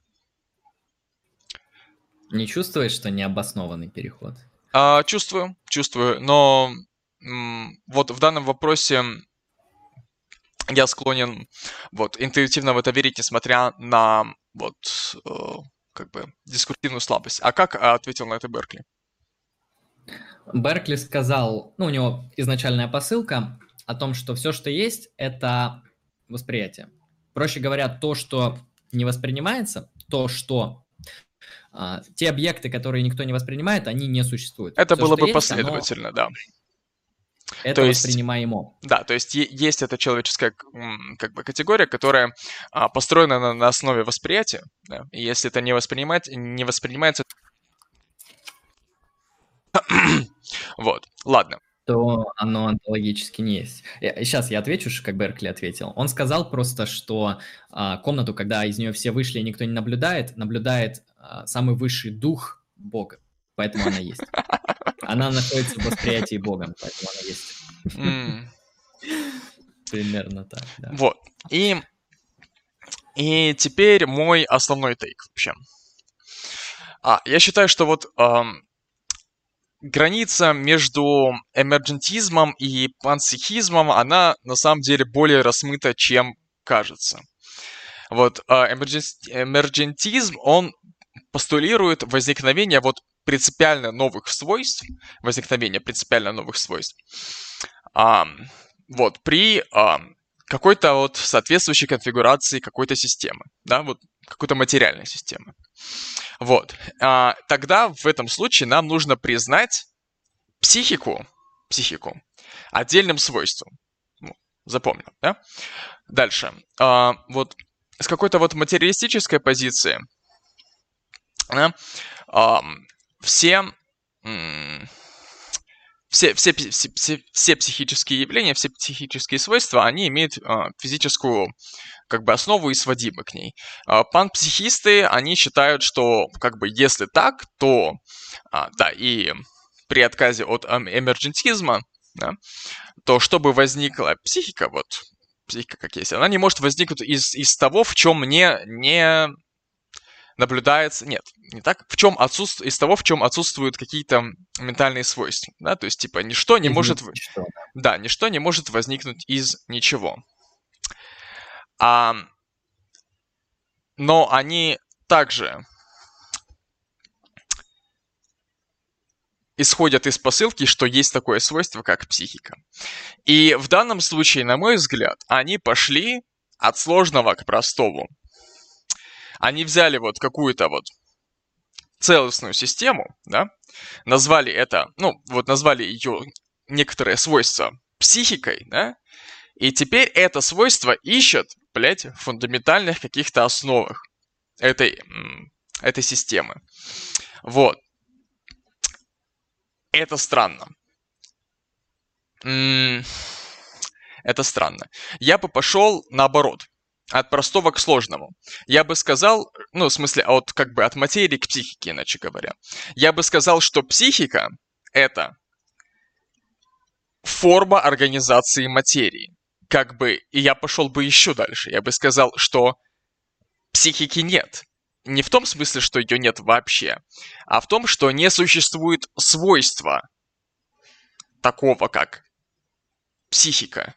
Не чувствуешь, что необоснованный переход?
А, чувствую, чувствую, но м- вот в данном вопросе я склонен вот интуитивно в это верить, несмотря на вот э, как бы дискурсивную слабость. А как ответил на это Беркли?
Беркли сказал, ну, у него изначальная посылка о том, что все, что есть, это восприятие. Проще говоря, то, что не воспринимается, то, что а, те объекты, которые никто не воспринимает, они не существуют.
Это все, было бы есть, последовательно, оно... да.
Это то есть, воспринимаемо.
Да, то есть есть эта человеческая как бы категория, которая а, построена на, на основе восприятия. Да? И если это не, воспринимать, не воспринимается, [coughs] вот, ладно.
То оно онтологически не есть. Сейчас я отвечу, как Беркли ответил. Он сказал просто, что а, комнату, когда из нее все вышли и никто не наблюдает, наблюдает а, самый высший дух Бога. Поэтому она есть. Она находится в восприятии Богом, поэтому она есть. [laughs] Примерно так, да.
Вот. И, и теперь мой основной тейк вообще. А, я считаю, что вот эм, граница между эмерджентизмом и панпсихизмом, она на самом деле более размыта, чем кажется. Вот а, эмерджентизм, он постулирует возникновение вот принципиально новых свойств, возникновение принципиально новых свойств, а, вот при а, какой-то вот соответствующей конфигурации какой-то системы, да, вот какой-то материальной системы. Вот. А, тогда в этом случае нам нужно признать психику, психику отдельным свойством. Ну, запомнил, да? Дальше. А, вот с какой-то вот материалистической позиции да, а, все, все, все, все, все психические явления, все психические свойства, они имеют а, физическую как бы основу и сводимы к ней. А, панпсихисты, они считают, что как бы если так, то а, да, и при отказе от эмерджентизма, да, то чтобы возникла психика, вот психика как есть, она не может возникнуть из, из того, в чем не, не наблюдается, нет, не так, в чем отсутствует, из того, в чем отсутствуют какие-то ментальные свойства, да, то есть, типа, ничто не из может, ничто. да, ничто не может возникнуть из ничего. А, но они также исходят из посылки, что есть такое свойство, как психика. И в данном случае, на мой взгляд, они пошли от сложного к простому. Они взяли вот какую-то вот целостную систему, да, назвали это, ну, вот назвали ее некоторые свойства психикой, да, и теперь это свойство ищет, блядь, в фундаментальных каких-то основах этой, этой системы. Вот. Это странно. Это странно. Я бы пошел наоборот. От простого к сложному. Я бы сказал, ну, в смысле, от как бы от материи к психике, иначе говоря. Я бы сказал, что психика — это форма организации материи как бы, и я пошел бы еще дальше. Я бы сказал, что психики нет. Не в том смысле, что ее нет вообще, а в том, что не существует свойства такого, как психика.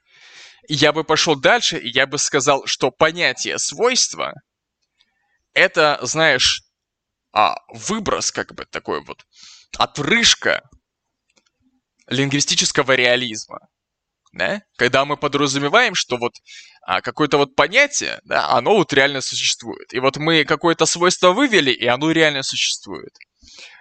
Я бы пошел дальше, и я бы сказал, что понятие свойства это, знаешь, а, выброс, как бы такой вот, отрыжка лингвистического реализма да, когда мы подразумеваем, что вот а, какое-то вот понятие, да, оно вот реально существует. И вот мы какое-то свойство вывели, и оно реально существует.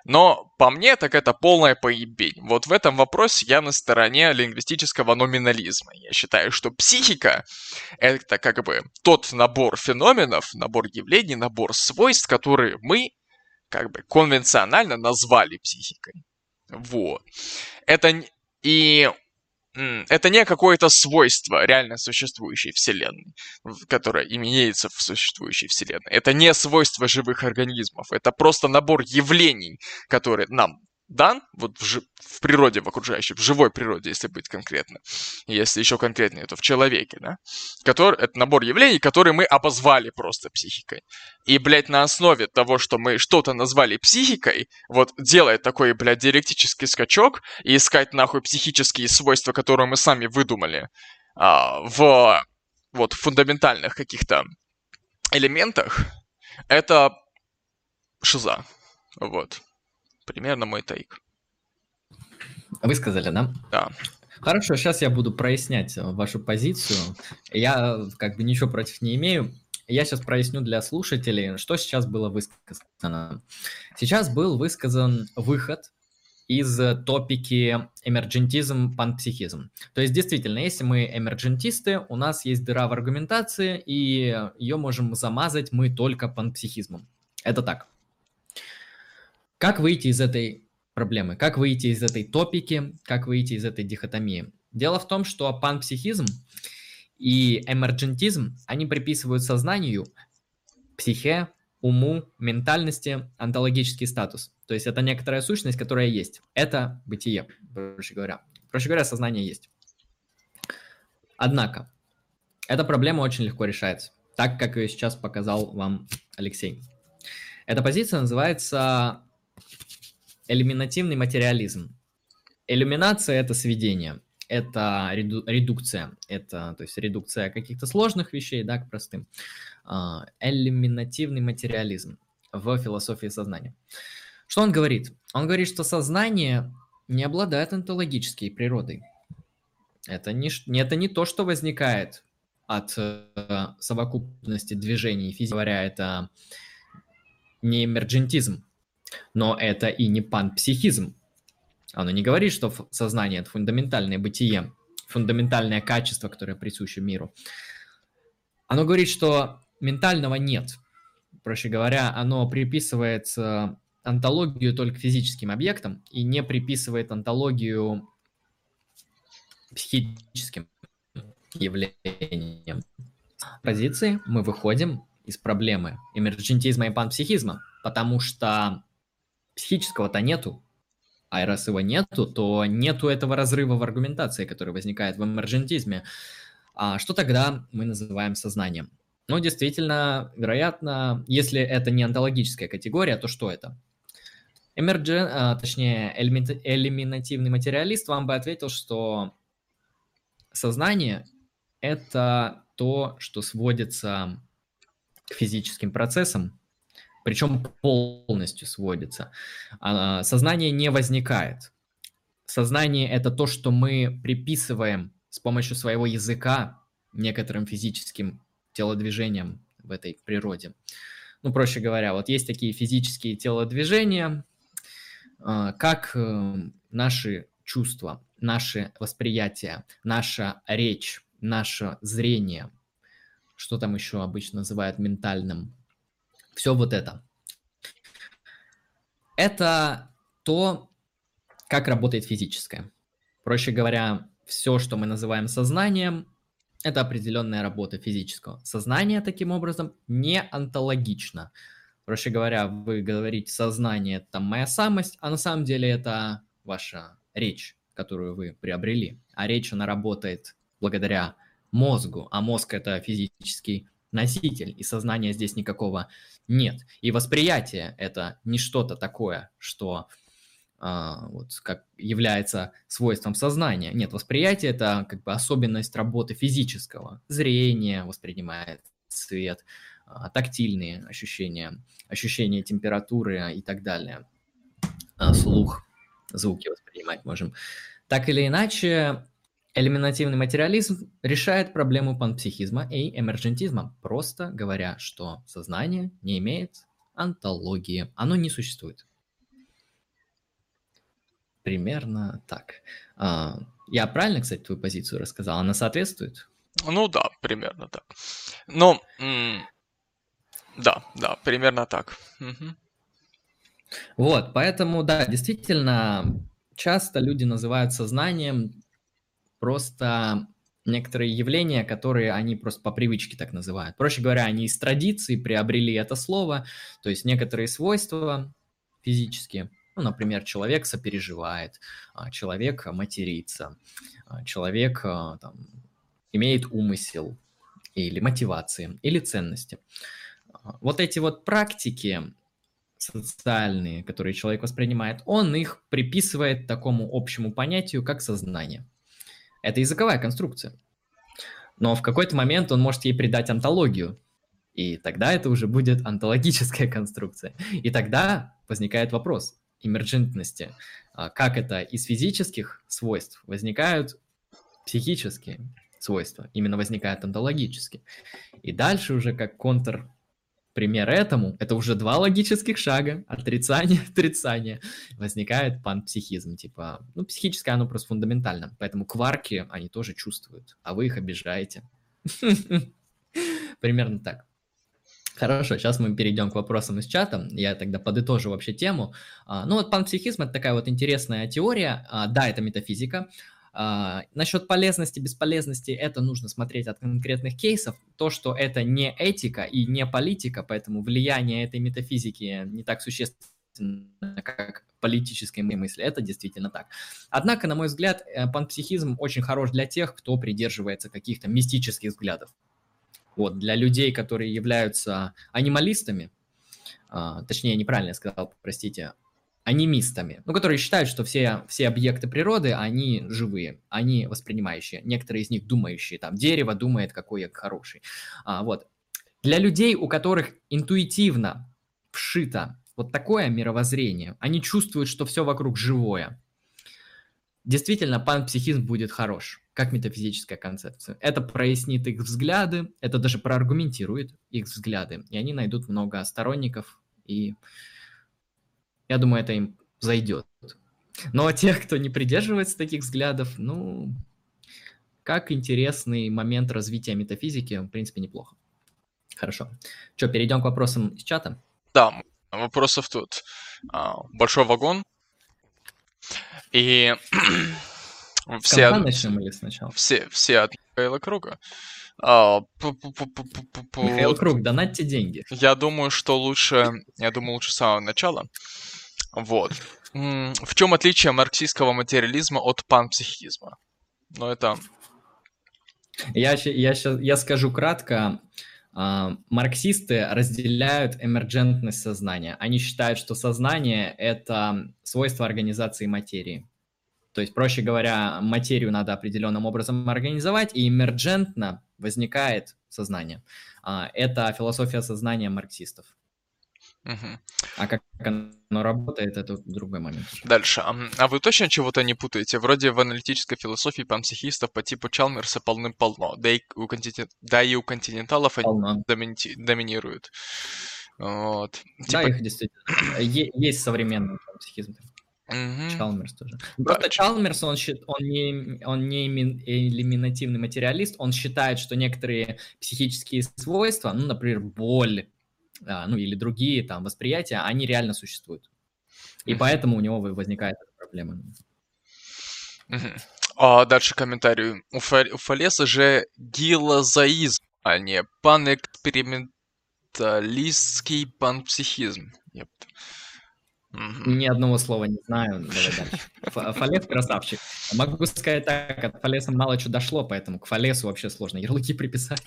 Но по мне, так это полная поебень. Вот в этом вопросе я на стороне лингвистического номинализма. Я считаю, что психика — это как бы тот набор феноменов, набор явлений, набор свойств, которые мы как бы конвенционально назвали психикой. Вот. Это и это не какое-то свойство реально существующей Вселенной, которое имеется в существующей Вселенной. Это не свойство живых организмов. Это просто набор явлений, которые нам дан вот в, жи- в природе, в окружающей, в живой природе, если быть конкретно. Если еще конкретнее, то в человеке, да? Который, это набор явлений, которые мы обозвали просто психикой. И, блядь, на основе того, что мы что-то назвали психикой, вот делать такой, блядь, диалектический скачок и искать нахуй психические свойства, которые мы сами выдумали а, в вот фундаментальных каких-то элементах, это шиза. Вот. Примерно мой тейк.
Вы сказали, да?
Да.
Хорошо, сейчас я буду прояснять вашу позицию. Я как бы ничего против не имею. Я сейчас проясню для слушателей, что сейчас было высказано. Сейчас был высказан выход из топики эмерджентизм, панпсихизм. То есть, действительно, если мы эмерджентисты, у нас есть дыра в аргументации, и ее можем замазать мы только панпсихизмом. Это так. Как выйти из этой проблемы? Как выйти из этой топики? Как выйти из этой дихотомии? Дело в том, что панпсихизм и эмерджентизм, они приписывают сознанию, психе, уму, ментальности онтологический статус. То есть это некоторая сущность, которая есть. Это бытие, проще говоря. Проще говоря, сознание есть. Однако, эта проблема очень легко решается, так как ее сейчас показал вам Алексей. Эта позиция называется элиминативный материализм. иллюминация – это сведение, это реду, редукция, это то есть редукция каких-то сложных вещей, да, к простым. А, элиминативный материализм в философии сознания. Что он говорит? Он говорит, что сознание не обладает онтологической природой. Это не, это не то, что возникает от э, совокупности движений. Физически говоря, это не эмерджентизм, но это и не панпсихизм. Оно не говорит, что сознание – это фундаментальное бытие, фундаментальное качество, которое присуще миру. Оно говорит, что ментального нет. Проще говоря, оно приписывает антологию только физическим объектам и не приписывает антологию психическим явлениям. Позиции мы выходим из проблемы эмерджентизма и панпсихизма, потому что психического-то нету, а раз его нету, то нету этого разрыва в аргументации, который возникает в эмерджентизме. А что тогда мы называем сознанием? Ну, действительно, вероятно, если это не онтологическая категория, то что это? Эмерджен, а, точнее, элиминативный материалист вам бы ответил, что сознание – это то, что сводится к физическим процессам, причем полностью сводится. А, сознание не возникает. Сознание – это то, что мы приписываем с помощью своего языка некоторым физическим телодвижениям в этой природе. Ну, проще говоря, вот есть такие физические телодвижения, а, как э, наши чувства, наше восприятие, наша речь, наше зрение, что там еще обычно называют ментальным, все вот это. Это то, как работает физическое. Проще говоря, все, что мы называем сознанием, это определенная работа физического. Сознание, таким образом, не онтологично. Проще говоря, вы говорите сознание – это моя самость, а на самом деле это ваша речь, которую вы приобрели. А речь, она работает благодаря мозгу, а мозг – это физический носитель, и сознания здесь никакого нет. И восприятие – это не что-то такое, что а, вот, как является свойством сознания. Нет, восприятие – это как бы особенность работы физического. Зрение воспринимает цвет, а, тактильные ощущения, ощущение температуры и так далее. А, слух, звуки воспринимать можем. Так или иначе, элиминативный материализм решает проблему панпсихизма и эмерджентизма, просто говоря, что сознание не имеет антологии, оно не существует. Примерно так. А, я правильно, кстати, твою позицию рассказал? Она соответствует?
Ну да, примерно так. Но да, да, примерно так. Угу.
Вот, поэтому, да, действительно, часто люди называют сознанием просто некоторые явления, которые они просто по привычке так называют. Проще говоря, они из традиции приобрели это слово, то есть некоторые свойства физические, ну, например, человек сопереживает, а, человек матерится, а, человек а, там, имеет умысел или мотивации, или ценности. Вот эти вот практики социальные, которые человек воспринимает, он их приписывает такому общему понятию, как сознание. Это языковая конструкция. Но в какой-то момент он может ей придать антологию, и тогда это уже будет антологическая [laughs] конструкция. И тогда возникает вопрос эмерджентности. А как это из физических свойств возникают психические свойства, именно возникают антологически. И дальше уже как контр пример этому, это уже два логических шага, отрицание, [laughs] отрицание, возникает панпсихизм, типа, ну, психическое оно просто фундаментально, поэтому кварки они тоже чувствуют, а вы их обижаете. [laughs] Примерно так. Хорошо, сейчас мы перейдем к вопросам из чата. Я тогда подытожу вообще тему. А, ну вот панпсихизм – это такая вот интересная теория. А, да, это метафизика. А, насчет полезности, бесполезности, это нужно смотреть от конкретных кейсов. То, что это не этика и не политика, поэтому влияние этой метафизики не так существенно, как политической мысли. Это действительно так. Однако, на мой взгляд, э, панпсихизм очень хорош для тех, кто придерживается каких-то мистических взглядов. Вот, для людей, которые являются анималистами, а, точнее, неправильно я сказал, простите, анимистами, ну, которые считают, что все, все объекты природы, они живые, они воспринимающие, некоторые из них думающие, там, дерево думает, какой я хороший. А, вот. Для людей, у которых интуитивно вшито вот такое мировоззрение, они чувствуют, что все вокруг живое. Действительно, панпсихизм будет хорош, как метафизическая концепция. Это прояснит их взгляды, это даже проаргументирует их взгляды, и они найдут много сторонников, и я думаю, это им зайдет. Но тех, кто не придерживается таких взглядов, ну, как интересный момент развития метафизики, в принципе, неплохо. Хорошо. Что, перейдем к вопросам из чата?
Да, вопросов тут. А, большой вагон. И [clears throat]
все, от... начнем или сначала?
Все, все от Михаила Круга. А,
Михаил Круг, донатьте деньги.
Я думаю, что лучше, я думаю, лучше с самого начала. Вот. В чем отличие марксистского материализма от панпсихизма? Ну, это...
Я, я, сейчас, я скажу кратко. Uh, марксисты разделяют эмерджентность сознания. Они считают, что сознание — это свойство организации материи. То есть, проще говоря, материю надо определенным образом организовать, и эмерджентно возникает сознание. Uh, это философия сознания марксистов.
Угу.
А как оно работает, это другой момент.
Дальше. А вы точно чего-то не путаете? Вроде в аналитической философии панпсихистов по типу Чалмерса полным-полно. Да и у, континент... да и у континенталов они домини... доминируют. Вот.
Да, типа... их действительно. Есть современный панпсихизм.
Угу.
Чалмерс тоже. Просто да. Чалмерс, он, он, не, он не элиминативный материалист, он считает, что некоторые психические свойства, ну, например, боль, ну или другие там восприятия, они реально существуют. И mm-hmm. поэтому у него возникает эта проблема.
Mm-hmm. А дальше комментарий. У, Фа- у Фалеса же гилозаизм, а не панэксперименталистский панпсихизм. Yep.
Mm-hmm. Ни одного слова не знаю. Фалес красавчик. Могу сказать так, от Фалеса мало чего дошло, поэтому к Фалесу вообще сложно ярлыки приписать.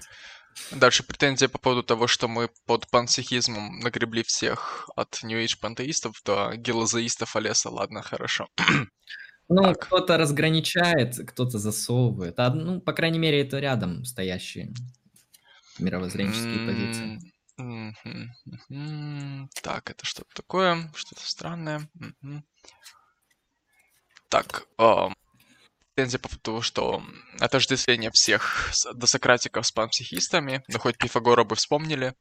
Дальше претензия по поводу того, что мы под панпсихизмом нагребли всех от New Age пантеистов до гелозаистов Олеса. Ладно, хорошо. [clears throat]
Ну, кто-то разграничает, кто-то засовывает. А, ну, по крайней мере, это рядом стоящие мировоззренческие позиции.
Так, это что-то такое, что-то странное. Так, претензия по поводу, что отождествление всех досократиков с панпсихистами, но хоть Пифагора бы вспомнили.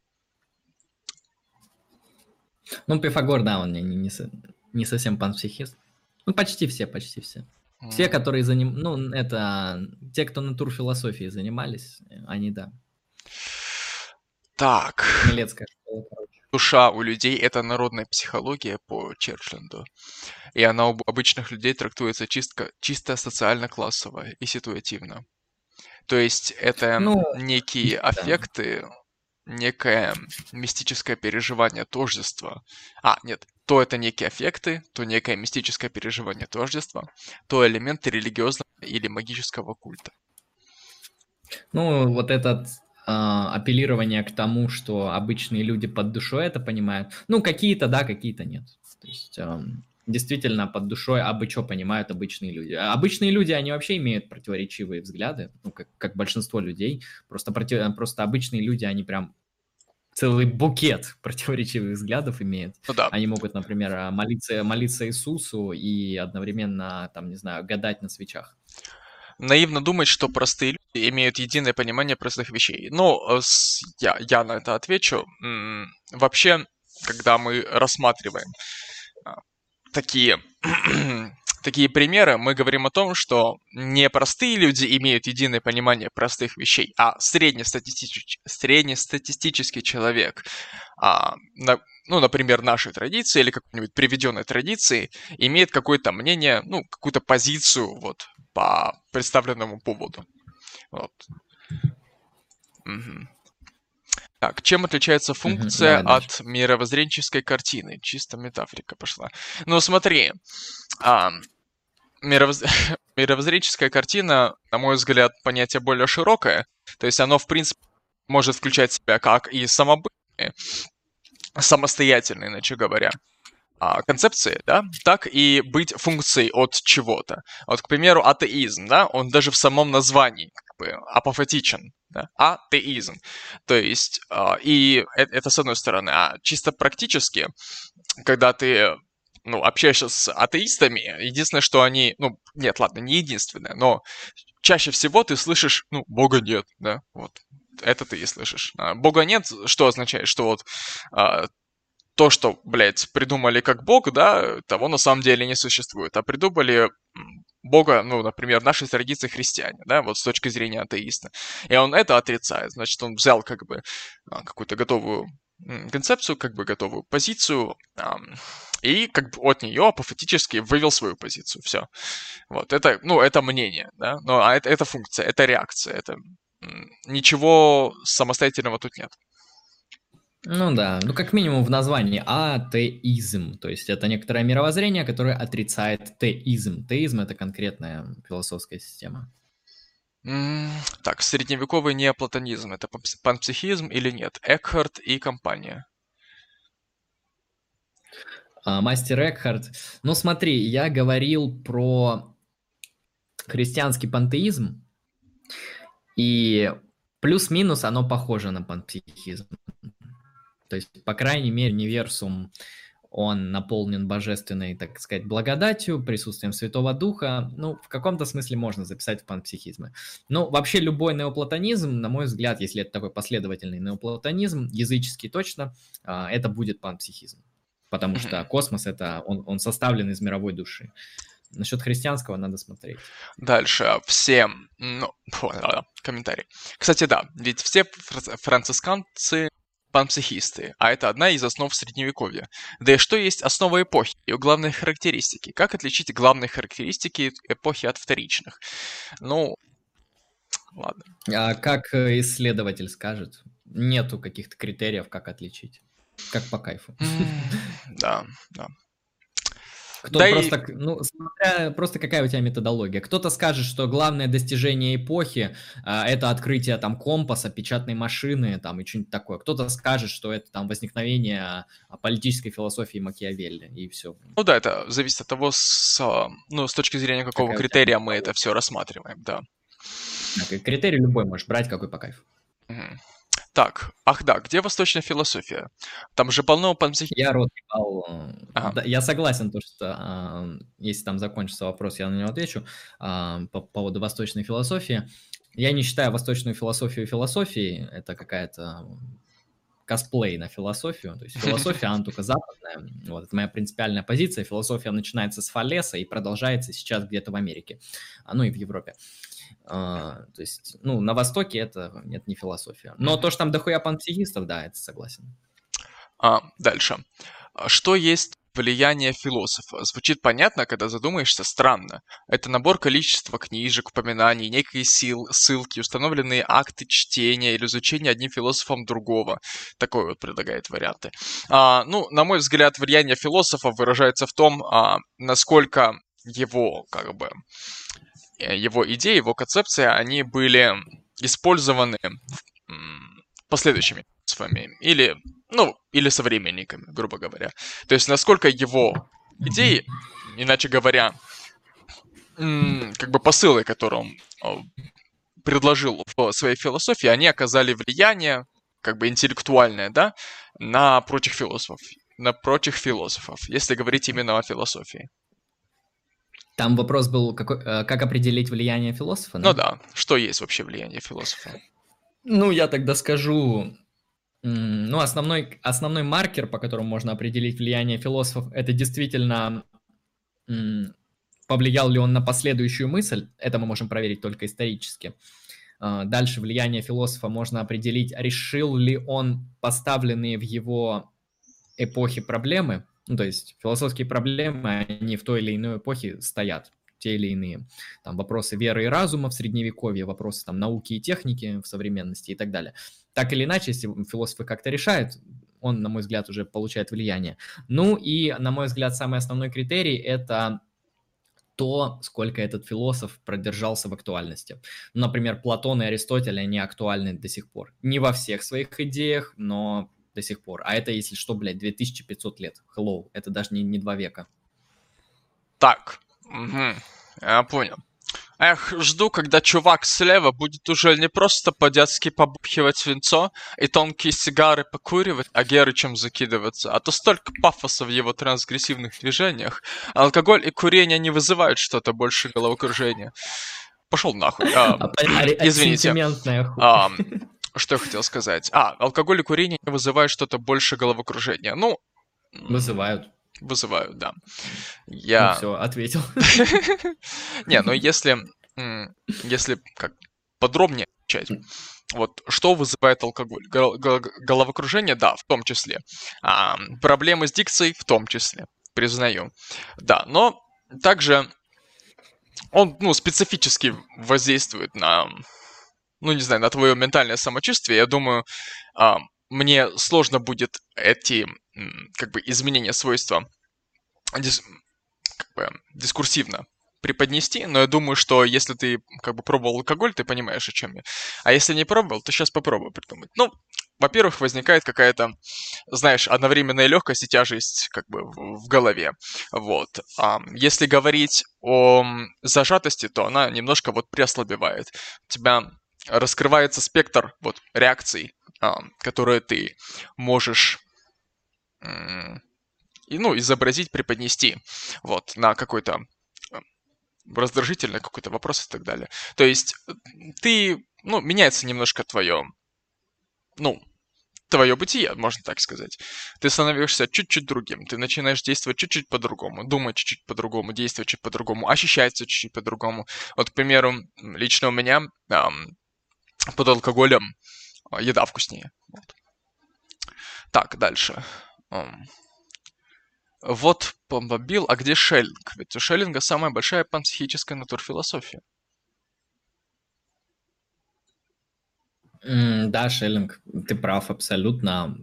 Ну, Пифагор, да, он не, не, не совсем панпсихист. Ну, почти все, почти все. Mm. Все, которые заним... Ну, это те, кто натурфилософией занимались, они, да.
Так.
Милецкая школа,
короче душа у людей — это народная психология по Черчленду. И она у обычных людей трактуется чисто, чисто социально-классово и ситуативно. То есть это ну, некие да. аффекты, некое мистическое переживание тождества. А, нет, то это некие аффекты, то некое мистическое переживание тождества, то элементы религиозного или магического культа.
Ну, вот этот апеллирование к тому, что обычные люди под душой это понимают. Ну, какие-то да, какие-то нет. То есть действительно под душой абы что понимают обычные люди. А обычные люди, они вообще имеют противоречивые взгляды, ну, как, как большинство людей. Просто, против, просто обычные люди, они прям целый букет [laughs] противоречивых взглядов имеют.
Ну, да.
Они могут, например, молиться, молиться Иисусу и одновременно, там, не знаю, гадать на свечах
наивно думать, что простые люди имеют единое понимание простых вещей. Но э, я, я на это отвечу. Вообще, когда мы рассматриваем а, такие, [clears throat] такие примеры, мы говорим о том, что не простые люди имеют единое понимание простых вещей, а среднестатистический, среднестатистический человек, а, на, ну, например, нашей традиции или какой-нибудь приведенной традиции, имеет какое-то мнение, ну, какую-то позицию вот по представленному поводу. Вот. Угу. Так, чем отличается функция угу, от мировоззренческой картины? Чисто метафорика пошла. Ну, смотри, а, мировоз... [laughs] мировоззренческая картина, на мой взгляд, понятие более широкое. То есть оно, в принципе, может включать в себя как и самобытные, самостоятельные, иначе говоря, а, концепции, да, так и быть функцией от чего-то. Вот, к примеру, атеизм, да, он даже в самом названии бы апофатичен, да, атеизм. То есть, а, и это, это с одной стороны, а чисто практически, когда ты ну, общаешься с атеистами, единственное, что они, ну, нет, ладно, не единственное, но чаще всего ты слышишь, ну, Бога нет, да, вот, это ты и слышишь. А Бога нет, что означает, что вот а, то, что, блядь, придумали как Бог, да, того на самом деле не существует. А придумали Бога, ну, например, нашей традиции христиане, да, вот с точки зрения атеиста. И он это отрицает. Значит, он взял как бы а, какую-то готовую концепцию, как бы готовую позицию, и как бы от нее апофатически вывел свою позицию. Все. Вот, это, ну, это мнение, да, но а это, это функция, это реакция, это ничего самостоятельного тут нет.
Ну да, ну как минимум в названии атеизм, то есть это некоторое мировоззрение, которое отрицает теизм. Теизм это конкретная философская система.
Так, средневековый неоплатонизм, это панпсихизм или нет? Экхарт и компания.
А, мастер Экхарт. Ну смотри, я говорил про христианский пантеизм, и плюс-минус оно похоже на панпсихизм. То есть, по крайней мере, универсум, он наполнен божественной, так сказать, благодатью, присутствием Святого Духа. Ну, в каком-то смысле можно записать в панпсихизмы. Ну, вообще любой неоплатонизм, на мой взгляд, если это такой последовательный неоплатонизм, языческий точно, а, это будет панпсихизм. Потому что космос это он, он составлен из мировой души. Насчет христианского надо смотреть.
Дальше. Все... Ну, [laughs] комментарий. Кстати, да, ведь все францисканцы панпсихисты, а это одна из основ Средневековья. Да и что есть основа эпохи, ее главные характеристики? Как отличить главные характеристики эпохи от вторичных? Ну, ладно.
А как э, исследователь скажет? Нету каких-то критериев, как отличить. Как по кайфу.
Да, да.
Кто да просто, и... ну, смотря просто какая у тебя методология. Кто-то скажет, что главное достижение эпохи а, это открытие там компаса, печатной машины там и что-нибудь такое. Кто-то скажет, что это там возникновение а, политической философии Макиавелли и все.
Ну да, это зависит от того, с, ну, с точки зрения какого какая критерия мы это все рассматриваем, да.
Так, критерий любой можешь брать, какой по кайфу.
Угу. Так, ах да, где восточная философия? Там же полно панпсихизма.
Я рот ебал. Ага. Да, я согласен, то, что э, если там закончится вопрос, я на него отвечу. Э, по поводу восточной философии. Я не считаю восточную философию философией. Это какая-то косплей на философию. То есть [laughs] философия, она только западная. Вот, это моя принципиальная позиция. Философия начинается с Фалеса и продолжается сейчас где-то в Америке, а, ну и в Европе. А, то есть, ну, на Востоке это нет, не философия. Но то, что там дохуя панпсихистов, да, это согласен.
А, дальше. А что есть влияние философа? Звучит понятно, когда задумаешься, странно. Это набор количества книжек, упоминаний, некие сил, ссылки, установленные акты чтения или изучения одним философом другого. Такой вот предлагает варианты. А, ну, на мой взгляд, влияние философа выражается в том, а, насколько его, как бы, его идеи, его концепция, они были использованы последующими философами или, ну, или современниками, грубо говоря. То есть насколько его идеи, иначе говоря, как бы посылы, которые он предложил в своей философии, они оказали влияние, как бы интеллектуальное, да, на прочих философов, на прочих философов, если говорить именно о философии.
Там вопрос был, какой, э, как определить влияние философа?
Да? Ну да, что есть вообще влияние философа?
Ну, я тогда скажу, ну, основной, основной маркер, по которому можно определить влияние философов, это действительно повлиял ли он на последующую мысль, это мы можем проверить только исторически. А, дальше влияние философа можно определить, решил ли он поставленные в его эпохе проблемы, ну, то есть философские проблемы, они в той или иной эпохе стоят, те или иные. Там вопросы веры и разума в средневековье, вопросы там науки и техники в современности и так далее. Так или иначе, если философы как-то решают, он, на мой взгляд, уже получает влияние. Ну и, на мой взгляд, самый основной критерий – это то, сколько этот философ продержался в актуальности. Например, Платон и Аристотель, они актуальны до сих пор. Не во всех своих идеях, но до сих пор. А это, если что, блядь, 2500 лет. Hello, это даже не, не два века.
Так, угу. я понял. Эх, жду, когда чувак слева будет уже не просто по-детски побухивать винцо и тонкие сигары покуривать, а Герычем закидываться, а то столько пафоса в его трансгрессивных движениях. Алкоголь и курение не вызывают что-то больше головокружения. Пошел нахуй. А, а, а извините. А, [laughs] что я хотел сказать? А, алкоголь и курение вызывают что-то больше головокружения. Ну...
Вызывают.
Вызывают, да.
Я... Ну все, ответил. [laughs]
Не, ну если... Если как подробнее отвечать. Вот что вызывает алкоголь? Головокружение, да, в том числе. А, проблемы с дикцией, в том числе. Признаю. Да, но также он, ну, специфически воздействует на, ну, не знаю, на твое ментальное самочувствие. Я думаю, а, мне сложно будет эти, как бы, изменения свойства дис, как бы, дискурсивно преподнести, но я думаю, что если ты как бы пробовал алкоголь, ты понимаешь, о чем я. А если не пробовал, то сейчас попробуй придумать. Ну, во-первых, возникает какая-то, знаешь, одновременная легкость и тяжесть как бы в голове. Вот. А если говорить о зажатости, то она немножко вот приослабевает. У тебя раскрывается спектр вот реакций, а, которые ты можешь и, ну, изобразить, преподнести вот на какой-то раздражительный какой-то вопрос и так далее. То есть ты, ну, меняется немножко твое, ну, твое бытие, можно так сказать. Ты становишься чуть-чуть другим, ты начинаешь действовать чуть-чуть по-другому, думать чуть-чуть по-другому, действовать чуть по-другому, ощущаться чуть-чуть по-другому. Вот, к примеру, лично у меня эм, под алкоголем э, еда вкуснее. Вот. Так, дальше. Вот Помбобил, а где Шеллинг? Ведь у Шеллинга самая большая панпсихическая натурфилософия.
Mm, да, Шеллинг, ты прав абсолютно.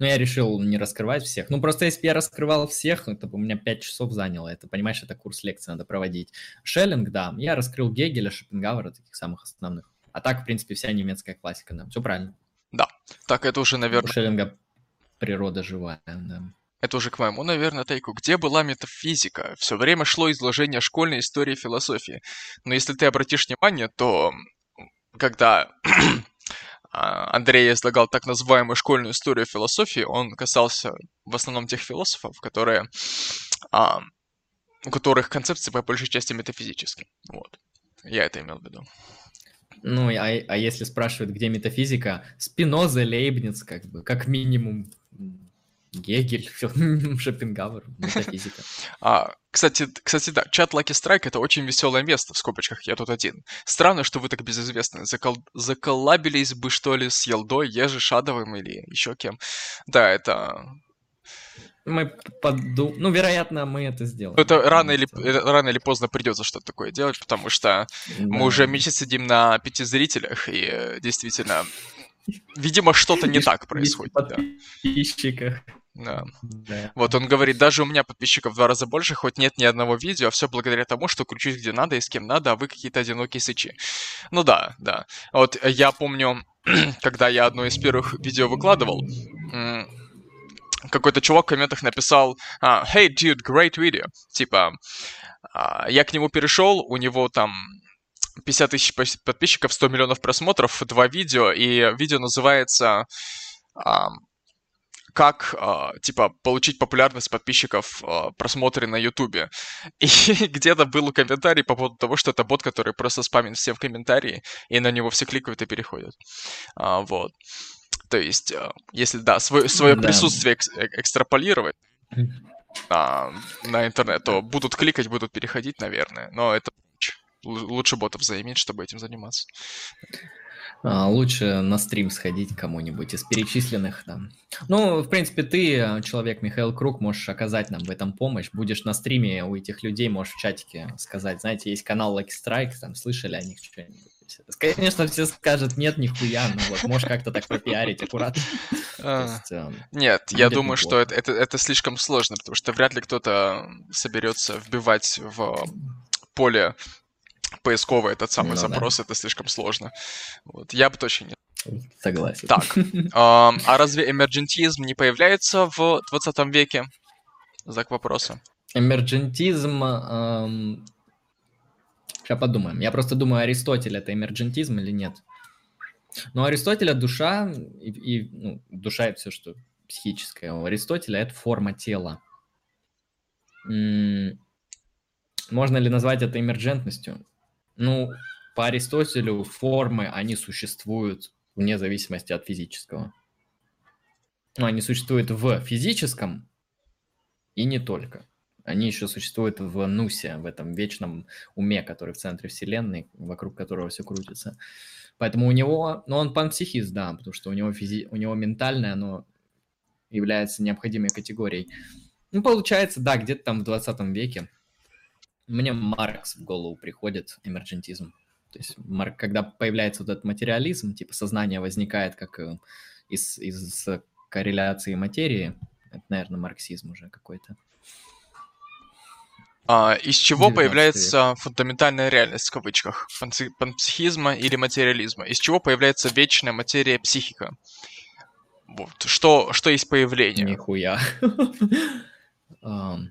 Но я решил не раскрывать всех. Ну, просто если бы я раскрывал всех, это бы у меня 5 часов заняло. Это, понимаешь, это курс лекции надо проводить. Шеллинг, да, я раскрыл Гегеля, Шопенгауэра, таких самых основных. А так, в принципе, вся немецкая классика, да, все правильно.
Да, так это уже, наверное... У
Шеллинга природа живая, да.
Это уже к моему, наверное, тайку. Где была метафизика? Все время шло изложение школьной истории философии. Но если ты обратишь внимание, то когда [clears throat] а, Андрей излагал так называемую школьную историю философии, он касался в основном тех философов, которые, а, у которых концепции по большей части метафизические. Вот. Я это имел в виду.
Ну, а, а если спрашивают, где метафизика, Спиноза, Лейбниц, как бы, как минимум, Гегель, [laughs] Шопенгауэр, метафизика.
А, кстати, кстати, да, чат Lucky Strike это очень веселое место, в скобочках, я тут один. Странно, что вы так безызвестны. Закол... Заколлабились бы, что ли, с Елдой, Ежи Шадовым или еще кем. Да, это
мы поду... Ну, вероятно, мы это сделаем.
Это рано или, рано или поздно придется что-то такое делать, потому что да. мы уже месяц сидим на пяти зрителях, и э, действительно, видимо, что-то не так происходит. Подписчиках. Да. да. Вот он говорит, даже у меня подписчиков в два раза больше, хоть нет ни одного видео, а все благодаря тому, что кручусь где надо и с кем надо, а вы какие-то одинокие сычи. Ну да, да. Вот я помню, [clears throat] когда я одно из первых видео выкладывал, какой-то чувак в комментах написал а, «Hey, dude, great video». Типа, а, я к нему перешел, у него там 50 тысяч подписчиков, 100 миллионов просмотров, два видео, и видео называется а, как, типа, получить популярность подписчиков просмотры на Ютубе. [laughs] И где-то был комментарий по поводу того, что это бот, который просто спамит всем в комментарии, и на него все кликают и переходят. Вот. То есть, э, если, да, свое, свое да. присутствие э, экстраполировать а, на интернет, то будут кликать, будут переходить, наверное. Но это лучше ботов заиметь, чтобы этим заниматься.
А, лучше на стрим сходить кому-нибудь из перечисленных там. Ну, в принципе, ты, человек Михаил Круг, можешь оказать нам в этом помощь. Будешь на стриме у этих людей, можешь в чатике сказать, знаете, есть канал Lucky Strike, там, слышали о них что-нибудь? Конечно, все скажут, нет, нихуя, но вот можешь как-то так пропиарить аккуратно. [laughs]
А, эм, нет, я думаю, что это слишком сложно, потому что вряд ли кто-то соберется вбивать в поле поисковый этот самый ну, запрос, это слишком сложно. Я бы точно не...
Согласен.
Так, [laughs] а, разве эмерджентизм не появляется в 20 веке? Знак вопроса.
Эмерджентизм... Сейчас подумаем. Я просто думаю, Аристотель это эмерджентизм или нет. Но Аристотеля душа и, и ну, душа это все, что психическое. У Аристотеля это форма тела. М- можно ли назвать это эмерджентностью? Ну, по Аристотелю формы, они существуют вне зависимости от физического. Ну, они существуют в физическом и не только. Они еще существуют в Нусе, в этом вечном уме, который в центре Вселенной, вокруг которого все крутится. Поэтому у него, ну, он панпсихист, да, потому что у него, физи, у него ментальное, оно является необходимой категорией. Ну, получается, да, где-то там в 20 веке мне Маркс в голову приходит, эмерджентизм. То есть, когда появляется вот этот материализм, типа сознание возникает как э, из, из корреляции материи, это, наверное, марксизм уже какой-то.
А, из чего появляется фундаментальная реальность в кавычках? Панпсихизма или материализма? Из чего появляется вечная материя психика? Вот. Что, что есть появление?
Нихуя. [laughs]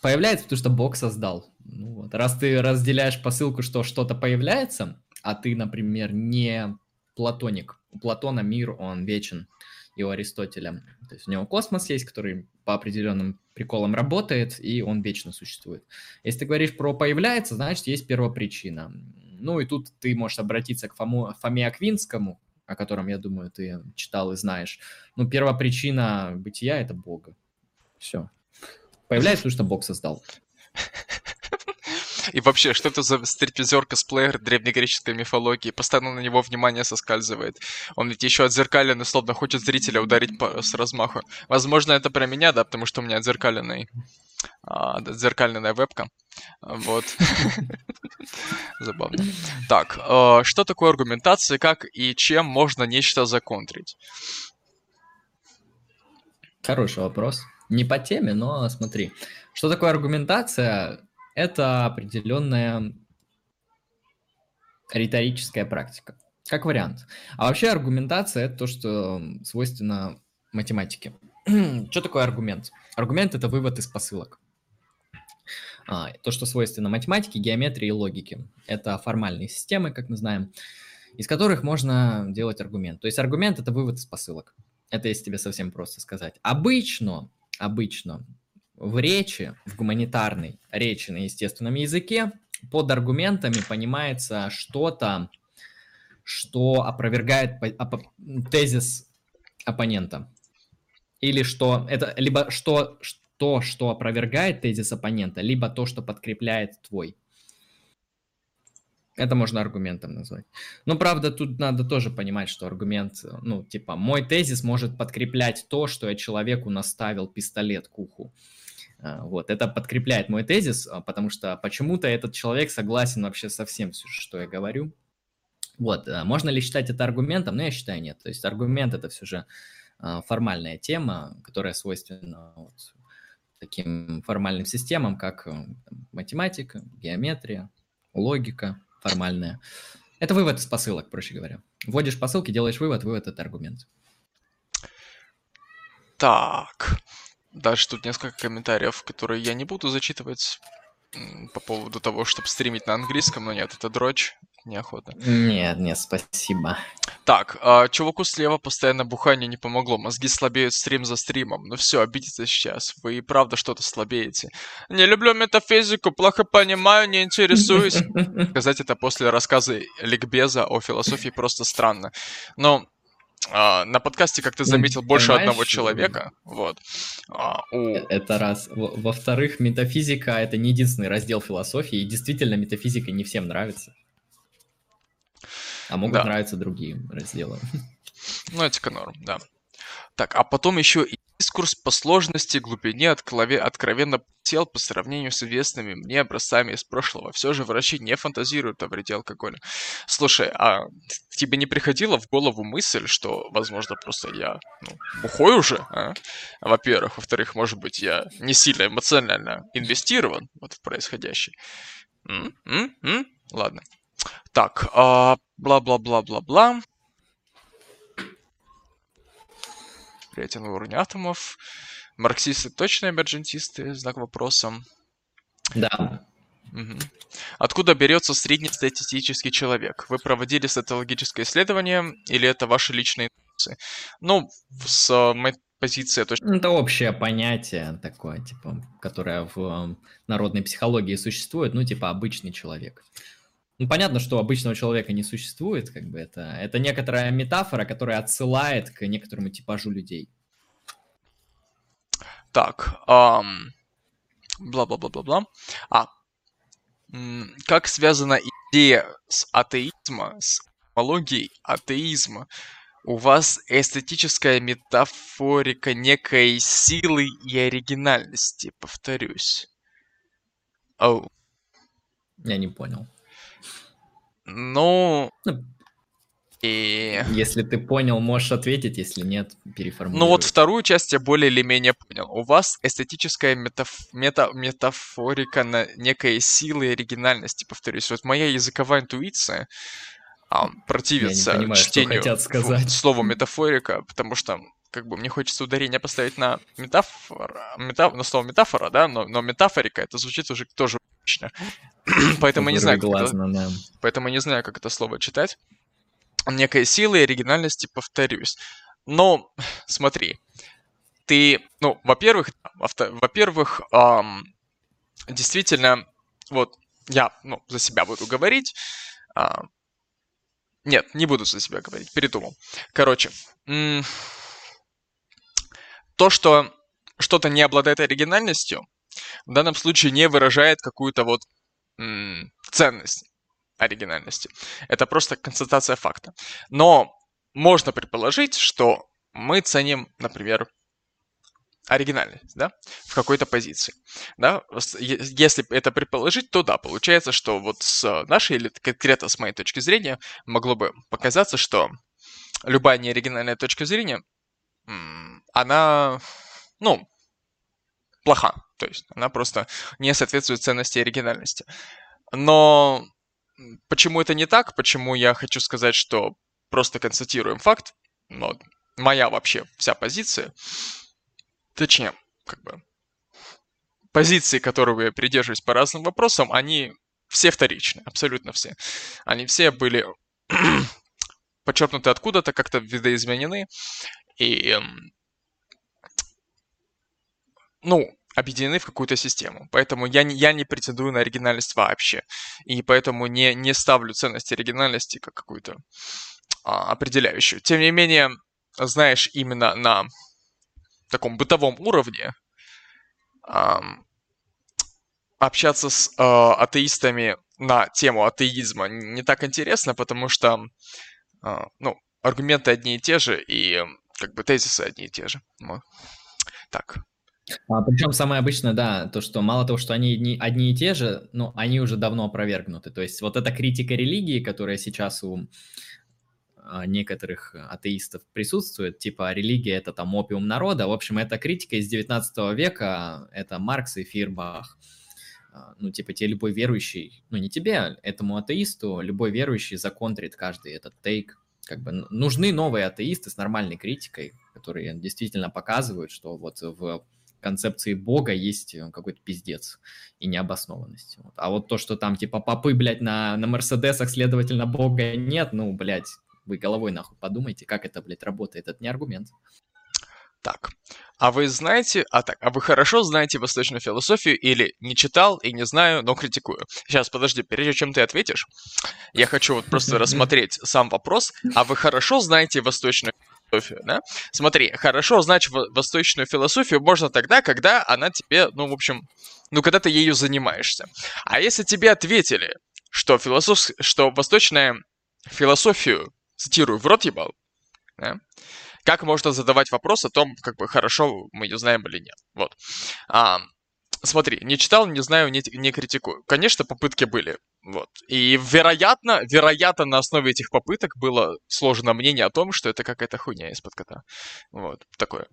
Появляется, потому что Бог создал. Ну, вот. Раз ты разделяешь посылку, что что-то появляется, а ты, например, не платоник. У Платона мир, он вечен, и у Аристотеля. То есть у него космос есть, который по определенным приколам работает, и он вечно существует. Если ты говоришь про появляется, значит, есть первопричина. Ну и тут ты можешь обратиться к Фому, Фоме Аквинскому, о котором, я думаю, ты читал и знаешь. Ну, первопричина бытия — это Бога. Все. Появляется, потому что Бог создал.
И вообще, что это за стриптизер-косплеер древнегреческой мифологии? Постоянно на него внимание соскальзывает. Он ведь еще отзеркаленный, словно хочет зрителя ударить по, с размаху. Возможно, это про меня, да, потому что у меня отзеркаленный а, зеркальная вебка. Вот. [laughs] Забавно. Так, а, что такое аргументация, как и чем можно нечто законтрить?
Хороший вопрос. Не по теме, но смотри. Что такое аргументация? Это определенная риторическая практика. Как вариант. А вообще аргументация – это то, что свойственно математике. [clears throat] что такое аргумент? Аргумент – это вывод из посылок. А, то, что свойственно математике, геометрии и логике. Это формальные системы, как мы знаем, из которых можно делать аргумент. То есть аргумент – это вывод из посылок. Это если тебе совсем просто сказать. Обычно, обычно в речи, в гуманитарной речи на естественном языке под аргументами понимается что-то, что опровергает тезис оппонента. Или что это либо что, то, что опровергает тезис оппонента, либо то, что подкрепляет твой. Это можно аргументом назвать. Но, правда, тут надо тоже понимать, что аргумент, ну, типа, мой тезис может подкреплять то, что я человеку наставил пистолет к уху. А, вот, это подкрепляет мой тезис, а, потому что почему-то этот человек согласен вообще со всем, что я говорю. Вот, а, можно ли считать это аргументом? Ну, я считаю, нет. То есть аргумент – это все же формальная тема, которая свойственна вот таким формальным системам, как э, математика, геометрия, логика формальная. Это вывод из посылок, проще говоря. Вводишь посылки, делаешь вывод, вывод – это аргумент.
Так, Дальше тут несколько комментариев, которые я не буду зачитывать по поводу того, чтобы стримить на английском, но нет, это дрочь, неохота.
Нет, нет, спасибо.
Так, а, чуваку слева постоянно бухание не помогло, мозги слабеют стрим за стримом. Ну все, обидитесь сейчас, вы и правда что-то слабеете. Не люблю метафизику, плохо понимаю, не интересуюсь. [laughs] Сказать это после рассказа ликбеза о философии просто странно. Но а, на подкасте, как ты ну, заметил, больше одного человека. Вот.
А, у... Э, это раз. Во-вторых, метафизика это не единственный раздел философии, и действительно метафизика не всем нравится. А могут да. нравиться другие разделы.
Ну, этика норм, да. Так, а потом еще дискурс по сложности, глубине откровенно сел по сравнению с известными мне образцами из прошлого. Все же врачи не фантазируют о вреде алкоголя. Слушай, а тебе не приходила в голову мысль, что, возможно, просто я ну, бухой уже, а? Во-первых. Во-вторых, может быть, я не сильно эмоционально инвестирован вот в происходящее. М? М? М? Ладно. Так, а, бла-бла-бла-бла-бла. Рейтинг уровня атомов. Марксисты точно эмерджентисты? Знак вопроса.
Да.
Угу. Откуда берется среднестатистический человек? Вы проводили социологическое исследование или это ваши личные интуиции? Ну, с моей позиции точно...
Это общее понятие такое, типа, которое в э, народной психологии существует, ну, типа, обычный человек. Ну, понятно, что обычного человека не существует, как бы это, это некоторая метафора, которая отсылает к некоторому типажу людей.
Так, ам, бла-бла-бла-бла-бла. А, как связана идея с атеизма, с этимологией атеизма? У вас эстетическая метафорика некой силы и оригинальности, повторюсь.
Оу. Я не понял.
Ну,
ну, и... Если ты понял, можешь ответить, если нет, переформулируй.
Ну вот вторую часть я более или менее понял. У вас эстетическая метаф... мета... метафорика на некой силы и оригинальности, повторюсь. Вот моя языковая интуиция а, противится
я не понимаю, чтению что хотят сказать.
слова метафорика, потому что как бы мне хочется ударение поставить на метафора, мета, на слово метафора, да, но, но метафорика это звучит уже тоже отлично. [clears throat] поэтому не знаю, как это, да. поэтому не знаю, как это слово читать. Некой силы и оригинальности, повторюсь. Но [sighs] смотри, ты, ну, во-первых, во-первых, эм, действительно, вот я, ну, за себя буду говорить. Э, нет, не буду за себя говорить, передумал. Короче, то, что что-то не обладает оригинальностью, в данном случае не выражает какую-то вот ценность оригинальности. Это просто констатация факта. Но можно предположить, что мы ценим, например, оригинальность, да, в какой-то позиции, да, если это предположить, то да, получается, что вот с нашей, или конкретно с моей точки зрения, могло бы показаться, что любая неоригинальная точка зрения она, ну, плоха. То есть она просто не соответствует ценности и оригинальности. Но почему это не так? Почему я хочу сказать, что просто констатируем факт? Но моя вообще вся позиция, точнее, как бы, позиции, которые я придерживаюсь по разным вопросам, они все вторичны, абсолютно все. Они все были [clears throat] подчеркнуты откуда-то, как-то видоизменены. И ну, объединены в какую-то систему. Поэтому я не, я не претендую на оригинальность вообще. И поэтому не, не ставлю ценность оригинальности как какую-то а, определяющую. Тем не менее, знаешь, именно на таком бытовом уровне а, общаться с а, атеистами на тему атеизма не так интересно, потому что, а, ну, аргументы одни и те же, и как бы тезисы одни и те же. Так,
а, причем самое обычное, да, то, что мало того, что они одни, одни и те же, но они уже давно опровергнуты. То есть вот эта критика религии, которая сейчас у а, некоторых атеистов присутствует, типа религия это там опиум народа, в общем, это критика из 19 века, это Маркс и Фирбах. А, ну, типа, тебе любой верующий, ну, не тебе, этому атеисту, любой верующий законтрит каждый этот тейк. Как бы нужны новые атеисты с нормальной критикой, которые действительно показывают, что вот в концепции Бога есть э, какой-то пиздец и необоснованность. Вот. А вот то, что там типа попы, блядь, на, на Мерседесах, следовательно, Бога нет, ну, блядь, вы головой нахуй подумайте, как это, блядь, работает. Это не аргумент.
Так, а вы знаете, а так, а вы хорошо знаете восточную философию или не читал и не знаю, но критикую? Сейчас, подожди, прежде чем ты ответишь, я хочу вот просто [laughs] рассмотреть сам вопрос. А вы хорошо знаете восточную философию, да? Смотри, хорошо знать восточную философию можно тогда, когда она тебе, ну, в общем, ну, когда ты ею занимаешься. А если тебе ответили, что, философ... что восточная философию, цитирую, в рот ебал, да? как можно задавать вопрос о том, как бы хорошо мы ее знаем или нет. Вот. А, смотри, не читал, не знаю, не, не критикую. Конечно, попытки были. Вот. И вероятно, вероятно, на основе этих попыток было сложено мнение о том, что это какая-то хуйня из-под кота. Вот, такое.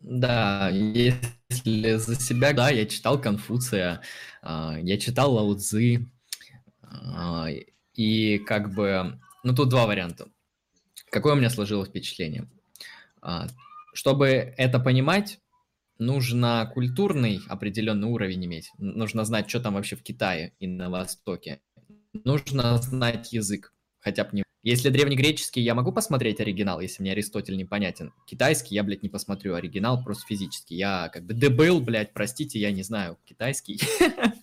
Да, если за себя, да, я читал Конфуция, а, я читал Лао Цзы, А, и как бы, ну тут два варианта. Какое у меня сложилось впечатление? А, чтобы это понимать, нужно культурный определенный уровень иметь. Нужно знать, что там вообще в Китае и на Востоке. Нужно знать язык, хотя бы не... Если древнегреческий, я могу посмотреть оригинал, если мне Аристотель непонятен. Китайский я, блядь, не посмотрю оригинал, просто физически. Я как бы дебыл, блядь, простите, я не знаю китайский. [laughs]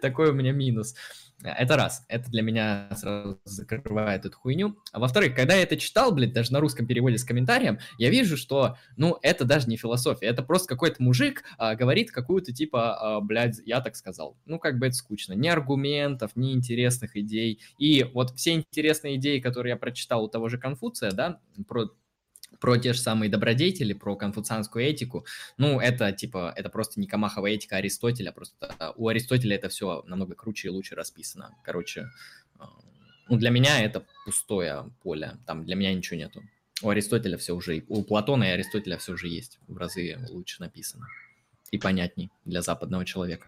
Такой у меня минус. Это раз. Это для меня сразу закрывает эту хуйню. А во-вторых, когда я это читал, блядь, даже на русском переводе с комментарием, я вижу, что, ну, это даже не философия. Это просто какой-то мужик а, говорит какую-то типа, а, блядь, я так сказал. Ну, как бы это скучно. Ни аргументов, ни интересных идей. И вот все интересные идеи, которые я прочитал у того же Конфуция, да, про про те же самые добродетели, про конфуцианскую этику. Ну, это типа, это просто не Камахова этика Аристотеля, просто у Аристотеля это все намного круче и лучше расписано. Короче, а, ну, для меня это пустое поле, там для меня ничего нету. У Аристотеля все уже, у Платона и Аристотеля все уже есть, в разы лучше написано и понятней для западного человека.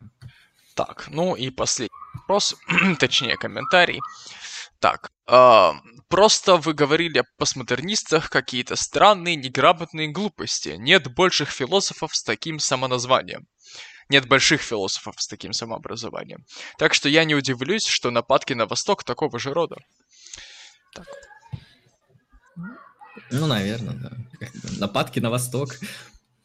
Так, ну и последний вопрос, [clears throat] точнее комментарий. Так, э, просто вы говорили о постмодернистах какие-то странные, неграмотные глупости. Нет больших философов с таким самоназванием. Нет больших философов с таким самообразованием. Так что я не удивлюсь, что нападки на Восток такого же рода.
Так. Ну, наверное, да. Нападки на Восток.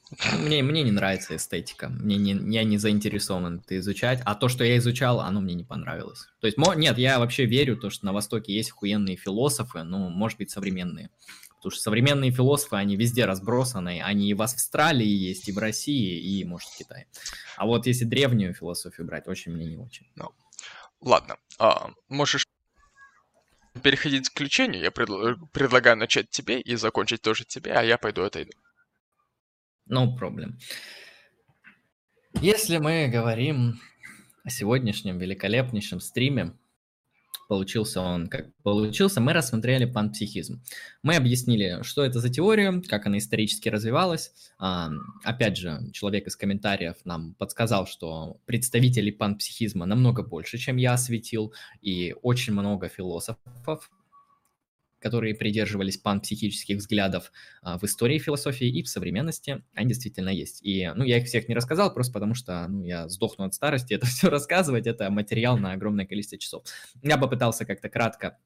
[laughs] Мне, мне не нравится эстетика. Мне не, я не заинтересован это изучать. А то, что я изучал, оно мне не понравилось. То есть, нет, я вообще верю, то, что на Востоке есть охуенные философы, ну, может быть, современные. Потому что современные философы, они везде разбросаны. Они и в Австралии есть, и в России, и, может, в Китае. А вот если древнюю философию брать, очень мне не очень.
Ну, ладно. А, можешь переходить к заключению. Я предл- предлагаю начать тебе и закончить тоже тебе, а я пойду отойду.
No problem. Если мы говорим о сегодняшнем великолепнейшем стриме, получился он как получился, мы рассмотрели панпсихизм. Мы объяснили, что это за теория, как она исторически развивалась. А, опять же, человек из комментариев нам подсказал, что представителей панпсихизма намного больше, чем я осветил, и очень много философов которые придерживались панпсихических взглядов а, в истории философии и в современности, они действительно есть. И, ну, я их всех не рассказал, просто потому что, ну, я сдохну от старости [laughs] это все рассказывать, это материал на огромное количество часов. Я попытался как-то кратко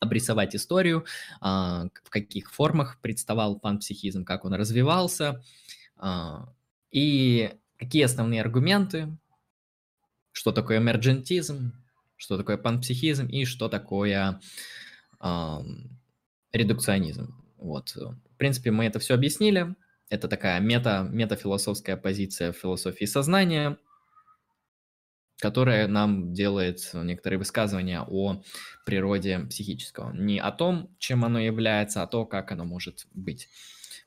обрисовать историю, а, в каких формах представал панпсихизм, как он развивался, а, и какие основные аргументы, что такое эмерджентизм, что такое панпсихизм и что такое редукционизм. Вот. В принципе, мы это все объяснили. Это такая мета, метафилософская позиция в философии сознания, которая нам делает некоторые высказывания о природе психического. Не о том, чем оно является, а то, как оно может быть.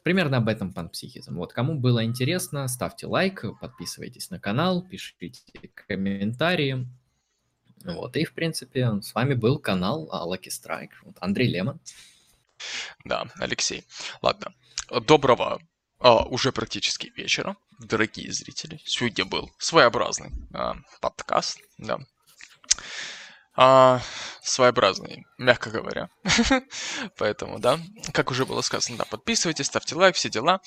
Примерно об этом панпсихизм. Вот кому было интересно, ставьте лайк, подписывайтесь на канал, пишите комментарии. Вот, и, в принципе, с вами был канал а, Lucky Strike. Вот, Андрей Лемон.
Да, Алексей. Ладно. Доброго а, уже практически вечера, дорогие зрители. Сегодня был своеобразный а, подкаст, да. А, своеобразный, мягко говоря. [laughs] Поэтому, да, как уже было сказано, да, подписывайтесь, ставьте лайк, все дела.